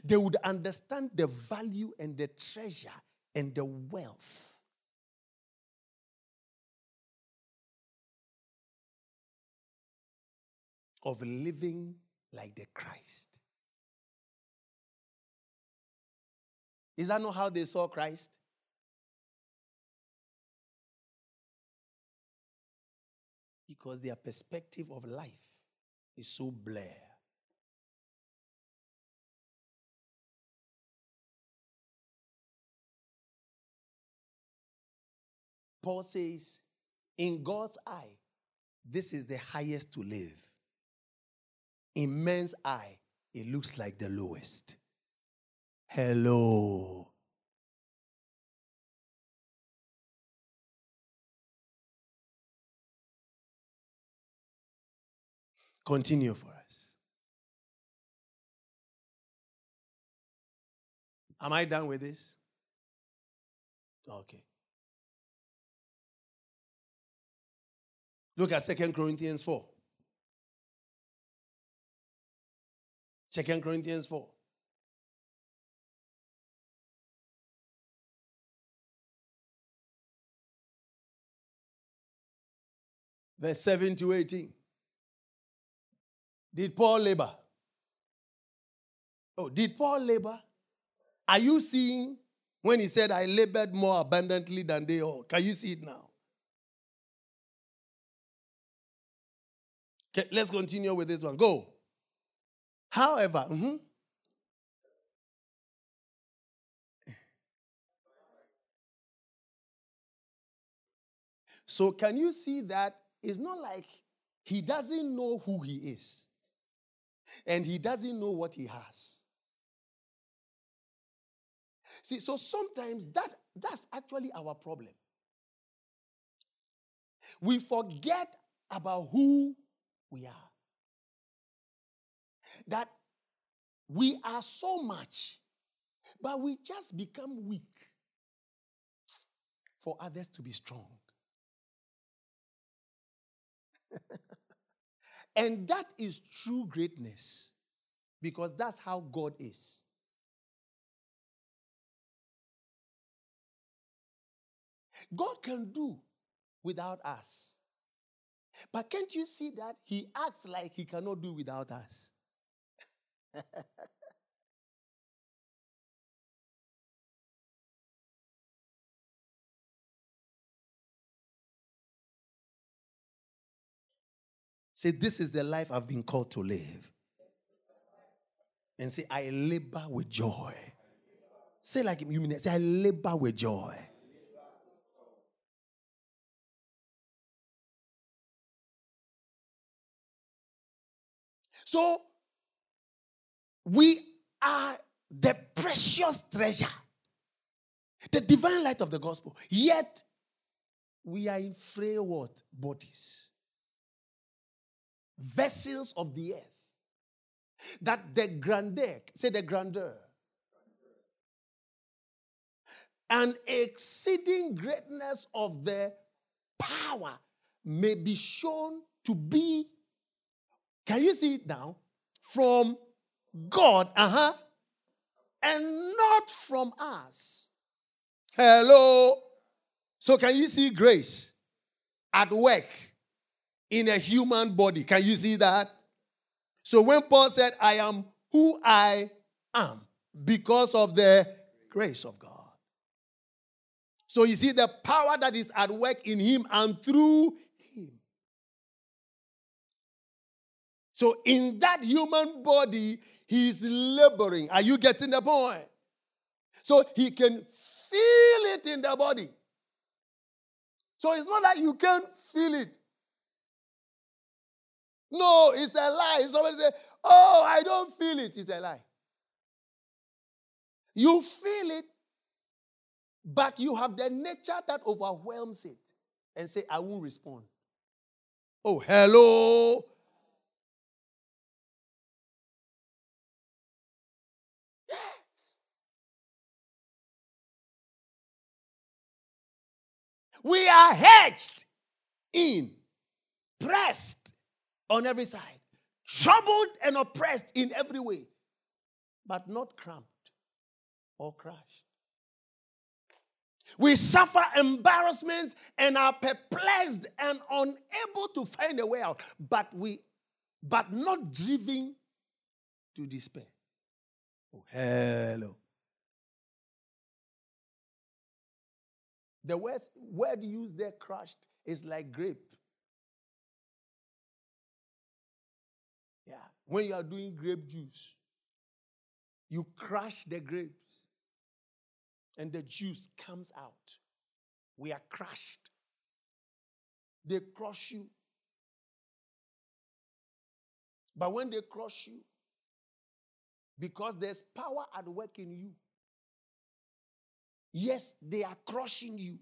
They would understand the value and the treasure and the wealth. Of living like the Christ. Is that not how they saw Christ? Because their perspective of life is so blurred. Paul says, in God's eye, this is the highest to live. In man's eye, it looks like the lowest. Hello. Continue for us. Am I done with this? Okay. Look at Second Corinthians 4. Second Corinthians 4. Verse 7 to 18. Did Paul labor? Oh, did Paul labor? Are you seeing when he said, I labored more abundantly than they all? Can you see it now? Okay, let's continue with this one. Go. However, mm-hmm. so can you see that it's not like he doesn't know who he is and he doesn't know what he has. See, so sometimes that that's actually our problem. We forget about who we are. That we are so much, but we just become weak for others to be strong. and that is true greatness because that's how God is. God can do without us. But can't you see that he acts like he cannot do without us? say, This is the life I've been called to live. And say, I labor with joy. Say, like you mean, say, I labor with joy. So we are the precious treasure, the divine light of the gospel. Yet we are in frail what? Bodies. Vessels of the earth. That the grandeur, say the grandeur, an exceeding greatness of the power may be shown to be can you see it now? From God, uh huh, and not from us. Hello. So, can you see grace at work in a human body? Can you see that? So, when Paul said, I am who I am because of the grace of God. So, you see the power that is at work in him and through So, in that human body, he's laboring. Are you getting the point? So, he can feel it in the body. So, it's not like you can't feel it. No, it's a lie. If somebody say, Oh, I don't feel it, it's a lie. You feel it, but you have the nature that overwhelms it and say, I won't respond. Oh, hello. We are hedged in, pressed on every side, troubled and oppressed in every way, but not cramped or crushed. We suffer embarrassments and are perplexed and unable to find a way out, but we but not driven to despair. Oh, hello. The word, word used there, crushed, is like grape. Yeah. When you are doing grape juice, you crush the grapes and the juice comes out. We are crushed. They crush you. But when they crush you, because there's power at work in you, yes, they are crushing you,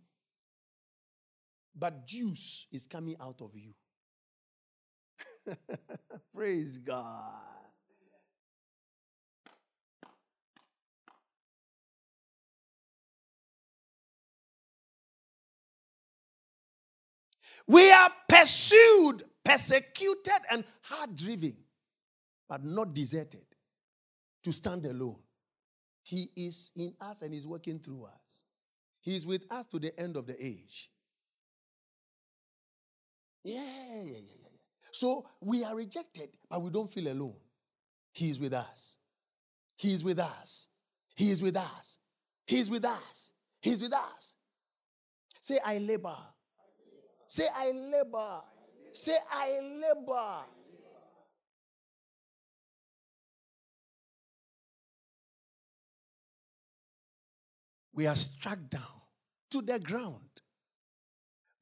but juice is coming out of you. Praise God. We are pursued, persecuted, and hard driven, but not deserted to stand alone. He is in us and is working through us. He is with us to the end of the age. Yeah, yeah, yeah, yeah. So we are rejected, but we don't feel alone. He is with us. He is with us. He is with us. He is with us. He is with us. Say, I labor. Say, I labor. Say, I labor. We are struck down to the ground,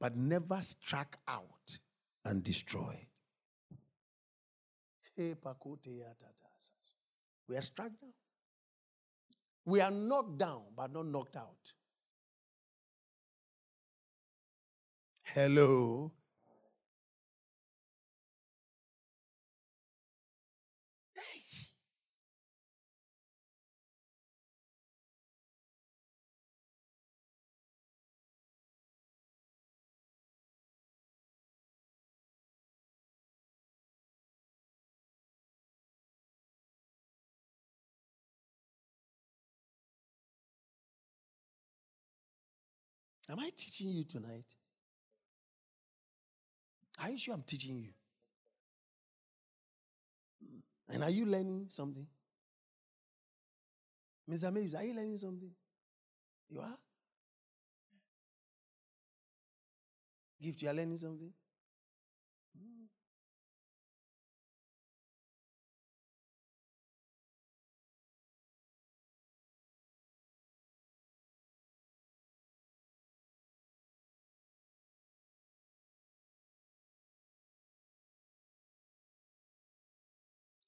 but never struck out and destroyed. We are struck down. We are knocked down, but not knocked out. Hello. Am I teaching you tonight? Are you sure I'm teaching you? And are you learning something? Mr. Mavis, are you learning something? You are? Gift, you are learning something?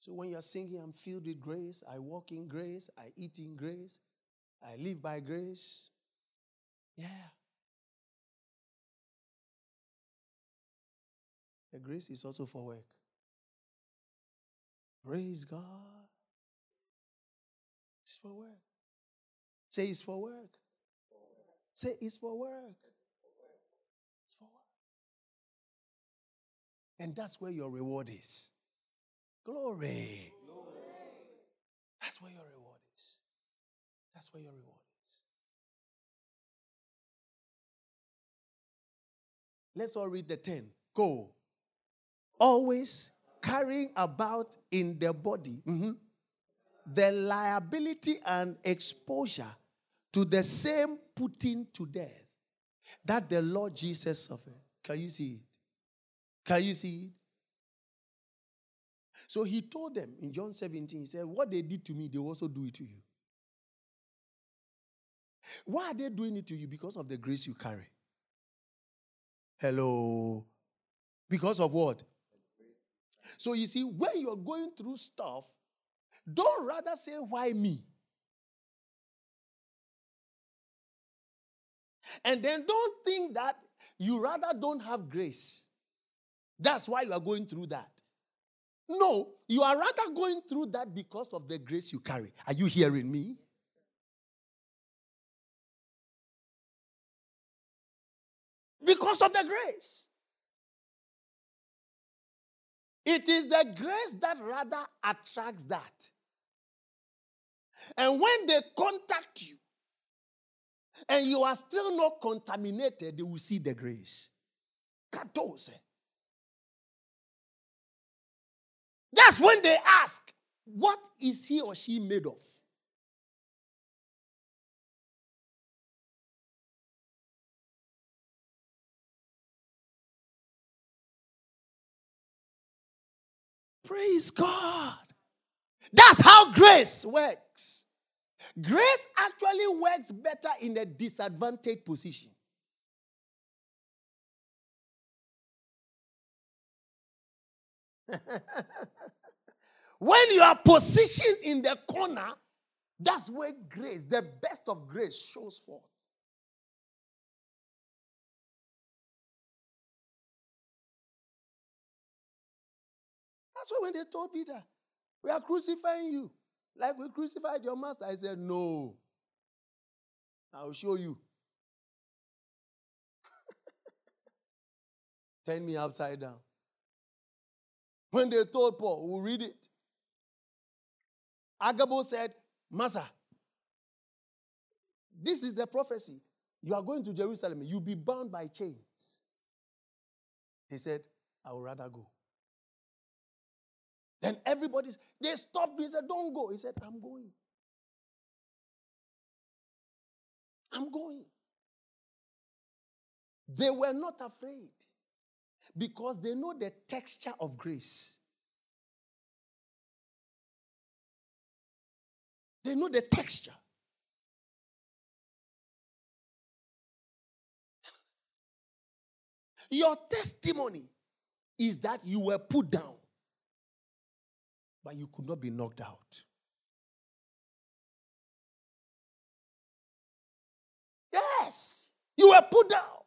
So when you're singing, I'm filled with grace, I walk in grace, I eat in grace, I live by grace. Yeah. The grace is also for work. Praise God. It's for work. Say it's for work. Say it's for work. It's for work. And that's where your reward is. Glory. That's where your reward is. That's where your reward is. Let's all read the 10. Go. Always carrying about in the body mhm, the liability and exposure to the same putting to death that the Lord Jesus suffered. Can you see it? Can you see it? So he told them in John 17, he said, What they did to me, they also do it to you. Why are they doing it to you? Because of the grace you carry. Hello. Because of what? So you see, when you're going through stuff, don't rather say, Why me? And then don't think that you rather don't have grace. That's why you are going through that. No, you are rather going through that because of the grace you carry. Are you hearing me? Because of the grace. It is the grace that rather attracts that. And when they contact you and you are still not contaminated, they will see the grace. Katose. That's when they ask, what is he or she made of? Praise God. That's how grace works. Grace actually works better in a disadvantaged position. When you are positioned in the corner, that's where grace, the best of grace, shows forth. That's why when they told Peter, We are crucifying you, like we crucified your master, I said, No. I'll show you. Turn me upside down. When they told Paul, we'll read it. Agabus said, Master, this is the prophecy. You are going to Jerusalem. You'll be bound by chains. He said, I would rather go. Then everybody, they stopped. He said, Don't go. He said, I'm going. I'm going. They were not afraid because they know the texture of grace. They know the texture. Your testimony is that you were put down, but you could not be knocked out. Yes, you were put down.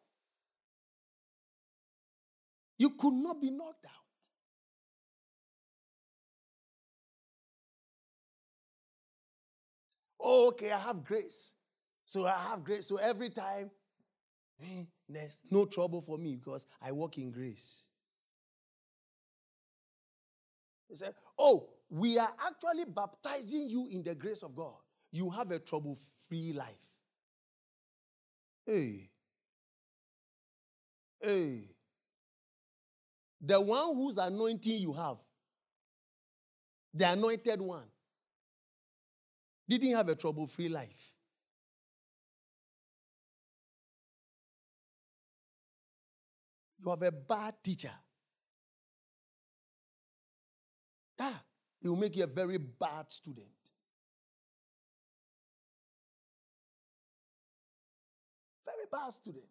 You could not be knocked out. Oh, okay, I have grace. So I have grace. So every time, eh, there's no trouble for me because I walk in grace. He said, Oh, we are actually baptizing you in the grace of God. You have a trouble free life. Hey. Hey. The one whose anointing you have, the anointed one, didn't have a trouble free life. You have a bad teacher. Ah, he will make you a very bad student. Very bad student.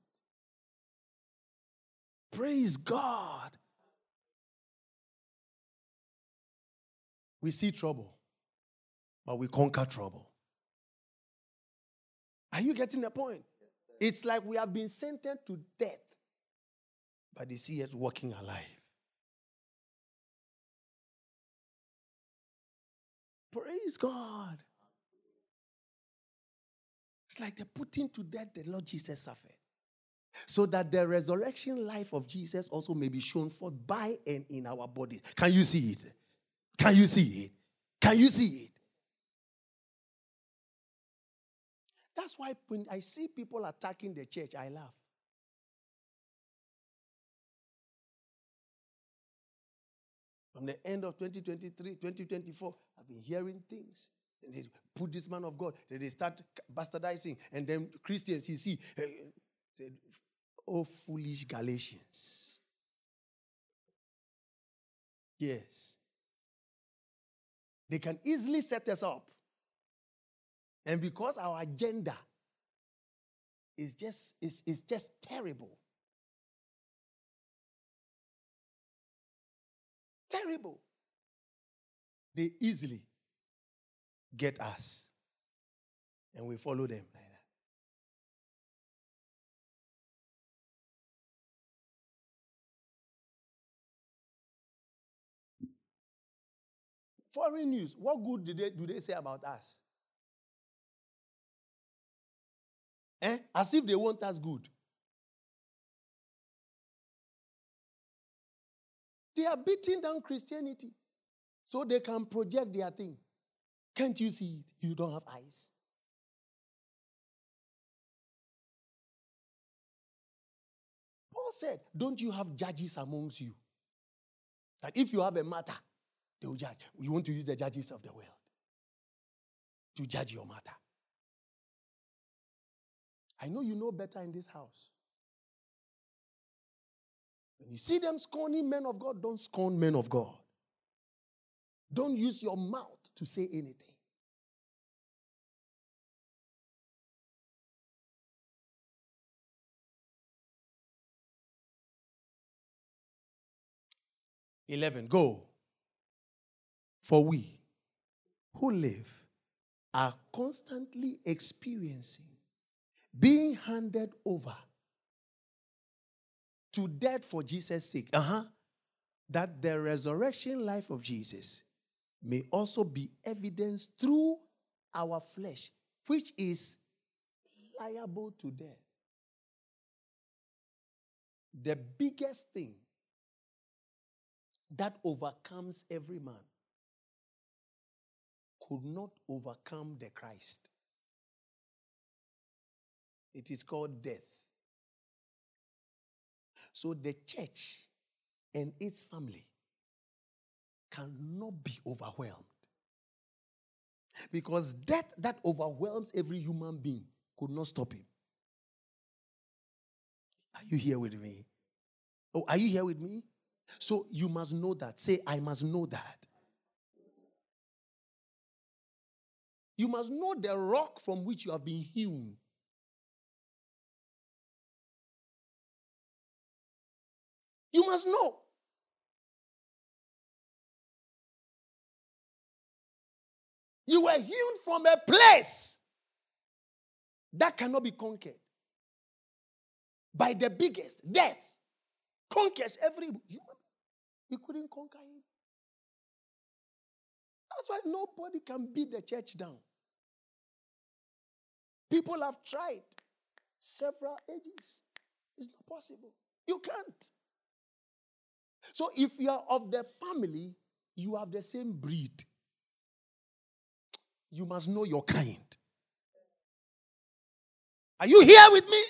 Praise God. We see trouble, but we conquer trouble. Are you getting the point? It's like we have been sentenced to death, but they see us walking alive. Praise God. It's like they're putting to death the Lord Jesus suffered. So that the resurrection life of Jesus also may be shown forth by and in our bodies. Can you see it? Can you see it? Can you see it? That's why when I see people attacking the church, I laugh. From the end of 2023, 2024, I've been hearing things. And they put this man of God, then they start bastardizing. And then Christians, you see, eh, said, Oh, foolish Galatians. Yes. They can easily set us up. And because our agenda is just, is, is just terrible. Terrible. They easily get us. And we follow them Foreign news, what good do they, do they say about us? Eh? As if they want us good. They are beating down Christianity so they can project their thing. Can't you see it? You don't have eyes. Paul said, Don't you have judges amongst you? That if you have a matter, they will judge. You want to use the judges of the world to judge your matter. I know you know better in this house. When you see them scorning men of God, don't scorn men of God. Don't use your mouth to say anything. Eleven, go. For we who live are constantly experiencing being handed over to death for Jesus' sake. Uh huh. That the resurrection life of Jesus may also be evidenced through our flesh, which is liable to death. The biggest thing that overcomes every man could not overcome the Christ. It is called death. So the church and its family cannot be overwhelmed. Because death that overwhelms every human being could not stop him. Are you here with me? Oh, are you here with me? So you must know that. Say, I must know that. You must know the rock from which you have been hewn. You must know. You were hewn from a place that cannot be conquered by the biggest death. Conquers every human. He couldn't conquer him. That's why nobody can beat the church down. People have tried several ages. It's not possible. You can't. So if you are of the family, you have the same breed. You must know your kind. Are you here with me?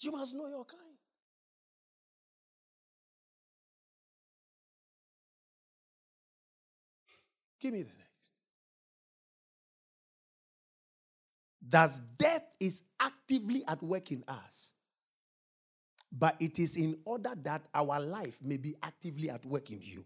You must know your kind. Give me the next. Thus, death is actively at work in us. But it is in order that our life may be actively at work in you.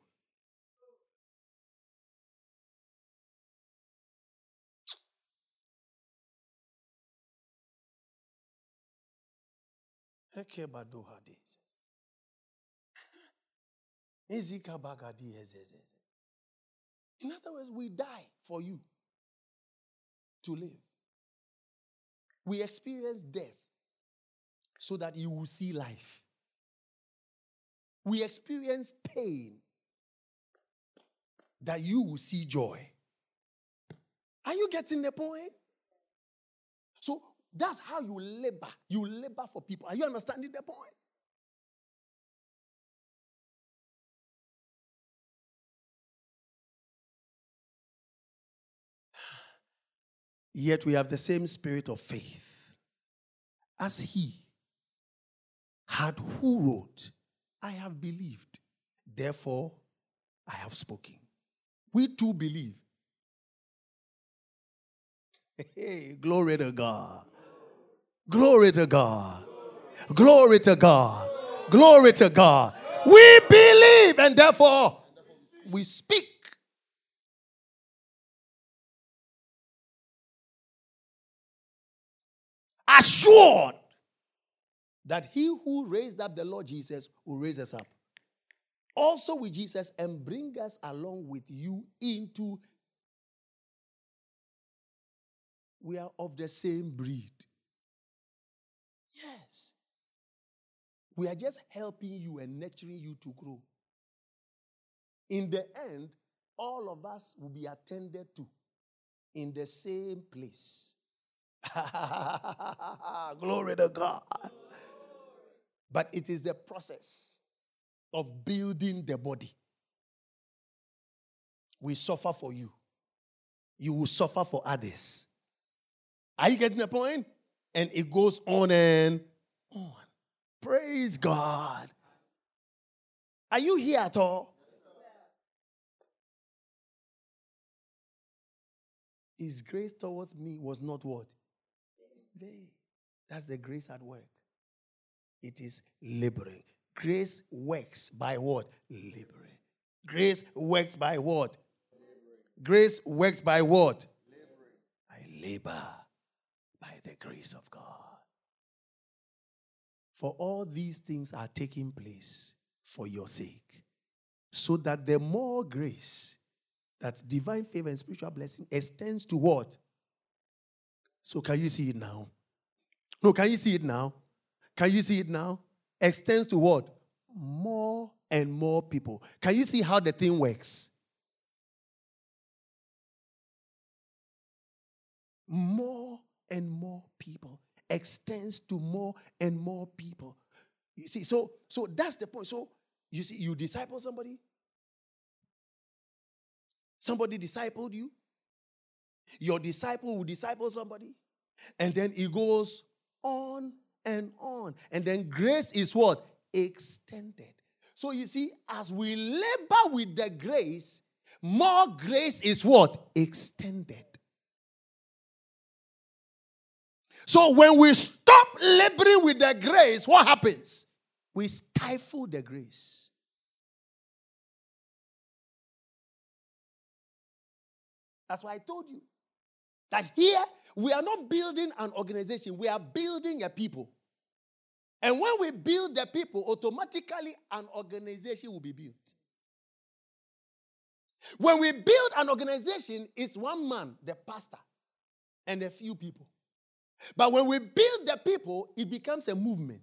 In other words, we die for you to live. We experience death so that you will see life. We experience pain that you will see joy. Are you getting the point? So that's how you labor. You labor for people. Are you understanding the point? Yet we have the same spirit of faith as he had who wrote, I have believed, therefore I have spoken. We too believe. Hey, glory to God. Glory to God. Glory to God. Glory to God. We believe and therefore we speak. Assured that he who raised up the Lord Jesus will raise us up. Also with Jesus and bring us along with you into. We are of the same breed. Yes. We are just helping you and nurturing you to grow. In the end, all of us will be attended to in the same place. Glory to God. But it is the process of building the body. We suffer for you, you will suffer for others. Are you getting the point? And it goes on and on. Praise God. Are you here at all? His grace towards me was not what? They. That's the grace at work. It is laboring. Grace works by what? Laboring. Grace works by what? Grace works by what? I labor by the grace of God. For all these things are taking place for your sake, so that the more grace, that divine favor and spiritual blessing extends to what? So, can you see it now? No, can you see it now? Can you see it now? Extends to what? More and more people. Can you see how the thing works? More and more people extends to more and more people. You see, so so that's the point. So you see, you disciple somebody, somebody discipled you, your disciple will disciple somebody, and then it goes on and on. And then grace is what? Extended. So you see, as we labor with the grace, more grace is what? Extended. So when we stop laboring with the grace, what happens? We stifle the grace. That's why I told you that here we are not building an organization, we are building a people. And when we build the people, automatically an organization will be built. When we build an organization, it's one man, the pastor, and a few people. But when we build the people, it becomes a movement.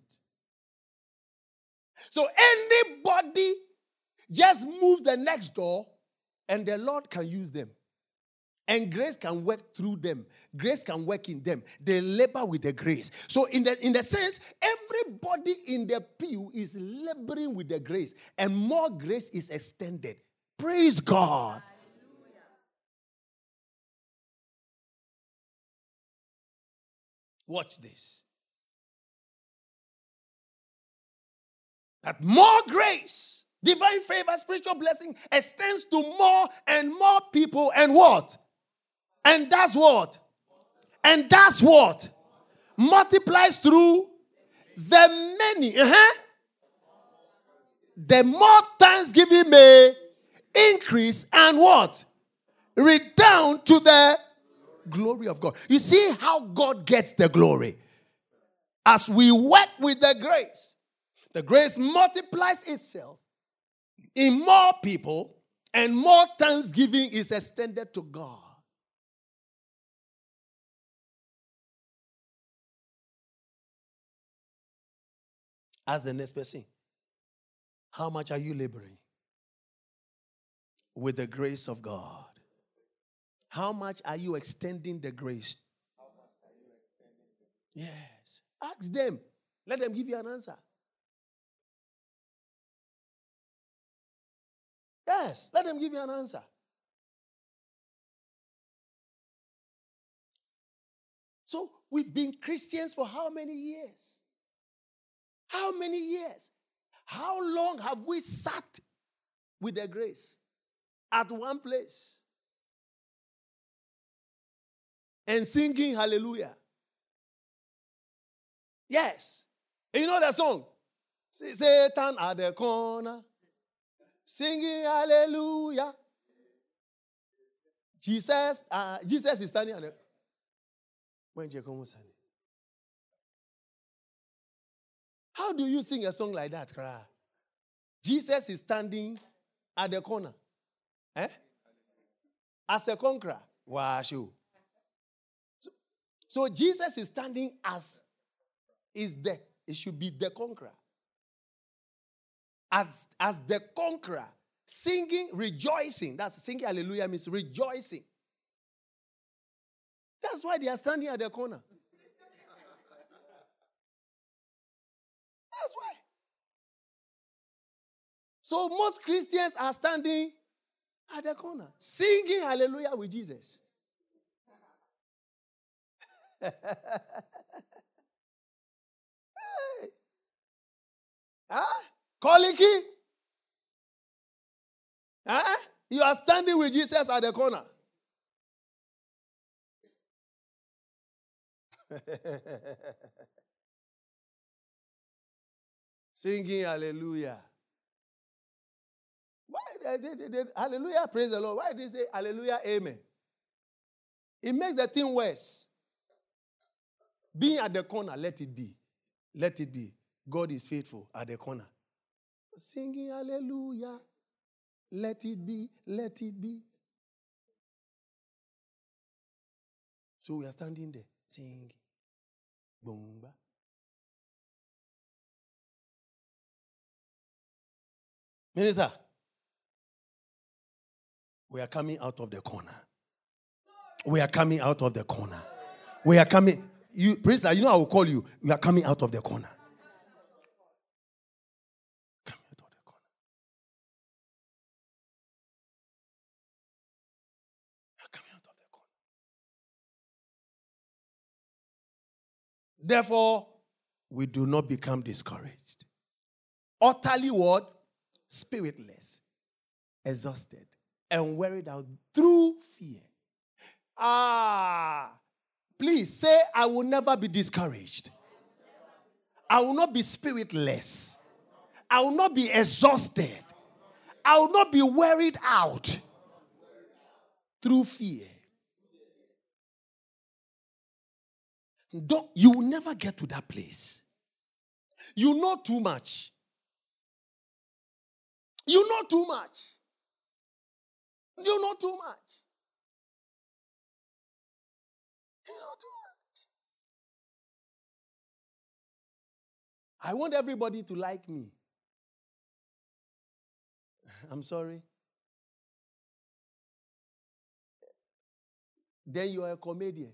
So anybody just moves the next door, and the Lord can use them. And grace can work through them. Grace can work in them. They labor with the grace. So, in the, in the sense, everybody in the pew is laboring with the grace, and more grace is extended. Praise God. Watch this. That more grace, divine favor, spiritual blessing extends to more and more people, and what? And that's what? And that's what? Multiplies through the many. Uh-huh. The more thanksgiving may increase and what? Redound to the glory of God. You see how God gets the glory. As we work with the grace, the grace multiplies itself in more people, and more thanksgiving is extended to God. Ask the next person, how much are you laboring with the grace of God? How much are you extending the grace? Yes. Ask them. Let them give you an answer. Yes, let them give you an answer. So we've been Christians for how many years? How many years? How long have we sat with the grace at one place and singing hallelujah? Yes. You know that song? Satan at the corner, singing hallelujah. Jesus, uh, Jesus is standing at the. When you come, How do you sing a song like that? Jesus is standing at the corner. Eh? As a conqueror. Wow, So, so Jesus is standing as is the it should be the conqueror. As, as the conqueror, singing, rejoicing. That's singing hallelujah means rejoicing. That's why they are standing at the corner. That's why. So most Christians are standing at the corner, singing hallelujah with Jesus. hey. Huh? Koliki? Huh? You are standing with Jesus at the corner. Singing hallelujah. Why did they, they, hallelujah, praise the Lord? Why did they say hallelujah, amen? It makes the thing worse. Being at the corner, let it be. Let it be. God is faithful at the corner. Singing hallelujah. Let it be. Let it be. So we are standing there singing. Boomba. Minister, we are coming out of the corner. We are coming out of the corner. We are coming. You, Priest, you know I will call you. You are coming out of the corner. Coming out of the corner. You are coming out of the corner. Therefore, we do not become discouraged. Utterly what? Spiritless, exhausted, and worried out through fear. Ah, please say, I will never be discouraged. I will not be spiritless. I will not be exhausted. I will not be worried out through fear. Don't, you will never get to that place. You know too much. You know too much. You know too much. You know too much. I want everybody to like me. I'm sorry. Then you are a comedian.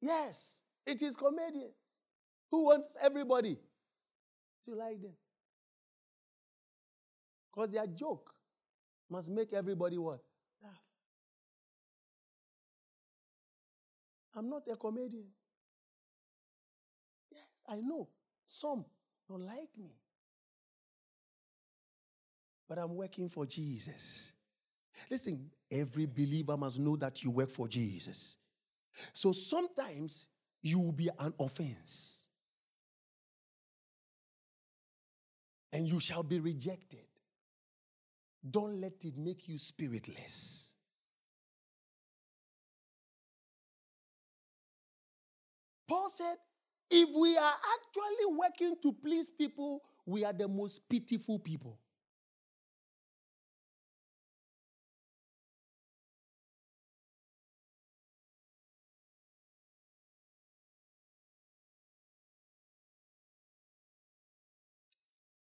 Yes, it is comedian who wants everybody to like them. Because their joke must make everybody what? Laugh. I'm not a comedian. Yes, I know. Some don't like me. But I'm working for Jesus. Listen, every believer must know that you work for Jesus. So sometimes you will be an offense. And you shall be rejected. Don't let it make you spiritless. Paul said, if we are actually working to please people, we are the most pitiful people.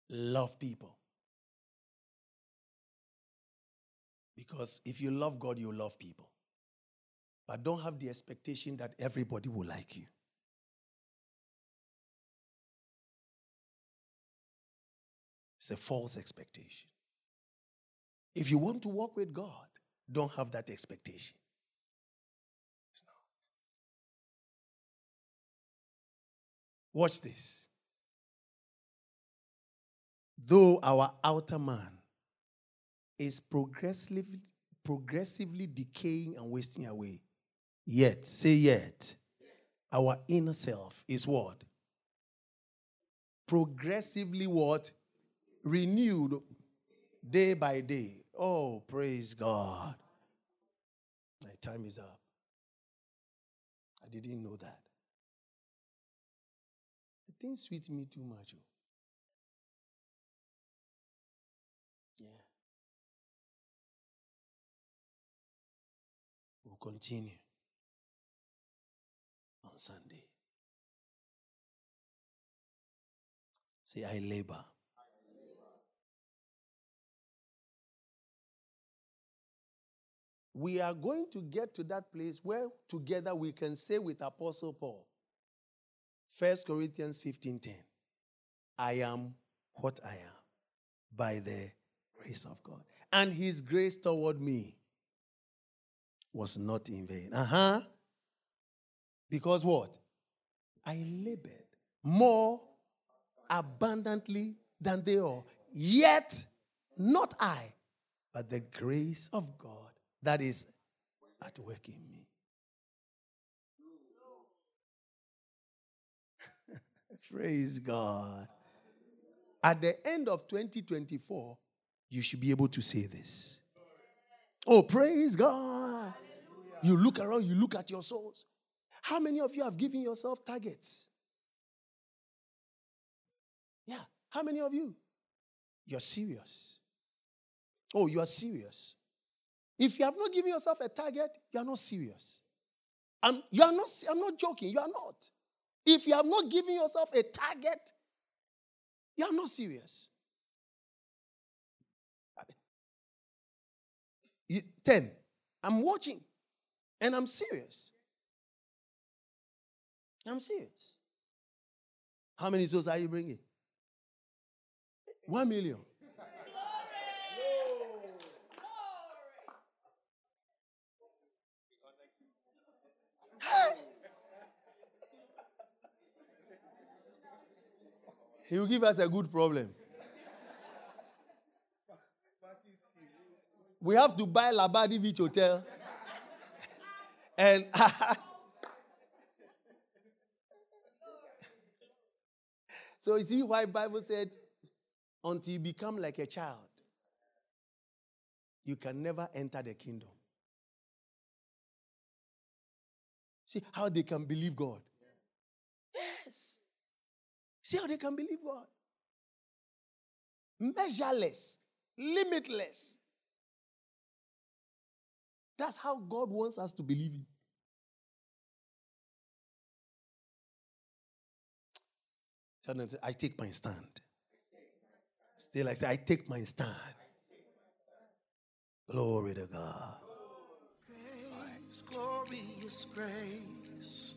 Love people. Because if you love God, you love people. But don't have the expectation that everybody will like you. It's a false expectation. If you want to walk with God, don't have that expectation. Watch this. Though our outer man is progressively, progressively decaying and wasting away, yet, say yet, our inner self is what? Progressively what? Renewed day by day. Oh, praise God. My time is up. I didn't know that. The thing sweet me too much. Oh. Continue on Sunday. Say, I labor. We are going to get to that place where together we can say with Apostle Paul, 1 Corinthians 15:10, I am what I am by the grace of God. And his grace toward me was not in vain. Uh huh. Because what? I labored more abundantly than they all. Yet, not I, but the grace of God that is at work in me. Praise God. At the end of 2024, you should be able to say this. Oh, praise God. You look around, you look at your souls. How many of you have given yourself targets? Yeah. How many of you? You're serious. Oh, you are serious. If you have not given yourself a target, you are not serious. I'm, you are not, I'm not joking. You are not. If you have not given yourself a target, you are not serious. 10. I'm watching and I'm serious. I'm serious. How many souls are you bringing? One million. He will give us a good problem. We have to buy Labadi Beach Hotel. And so you see why Bible said, until you become like a child, you can never enter the kingdom. See how they can believe God. Yes. See how they can believe God. Measureless, limitless. That's how God wants us to believe Him. I take my stand. Still, I say, I take my stand. Glory to God. Grace, glorious grace.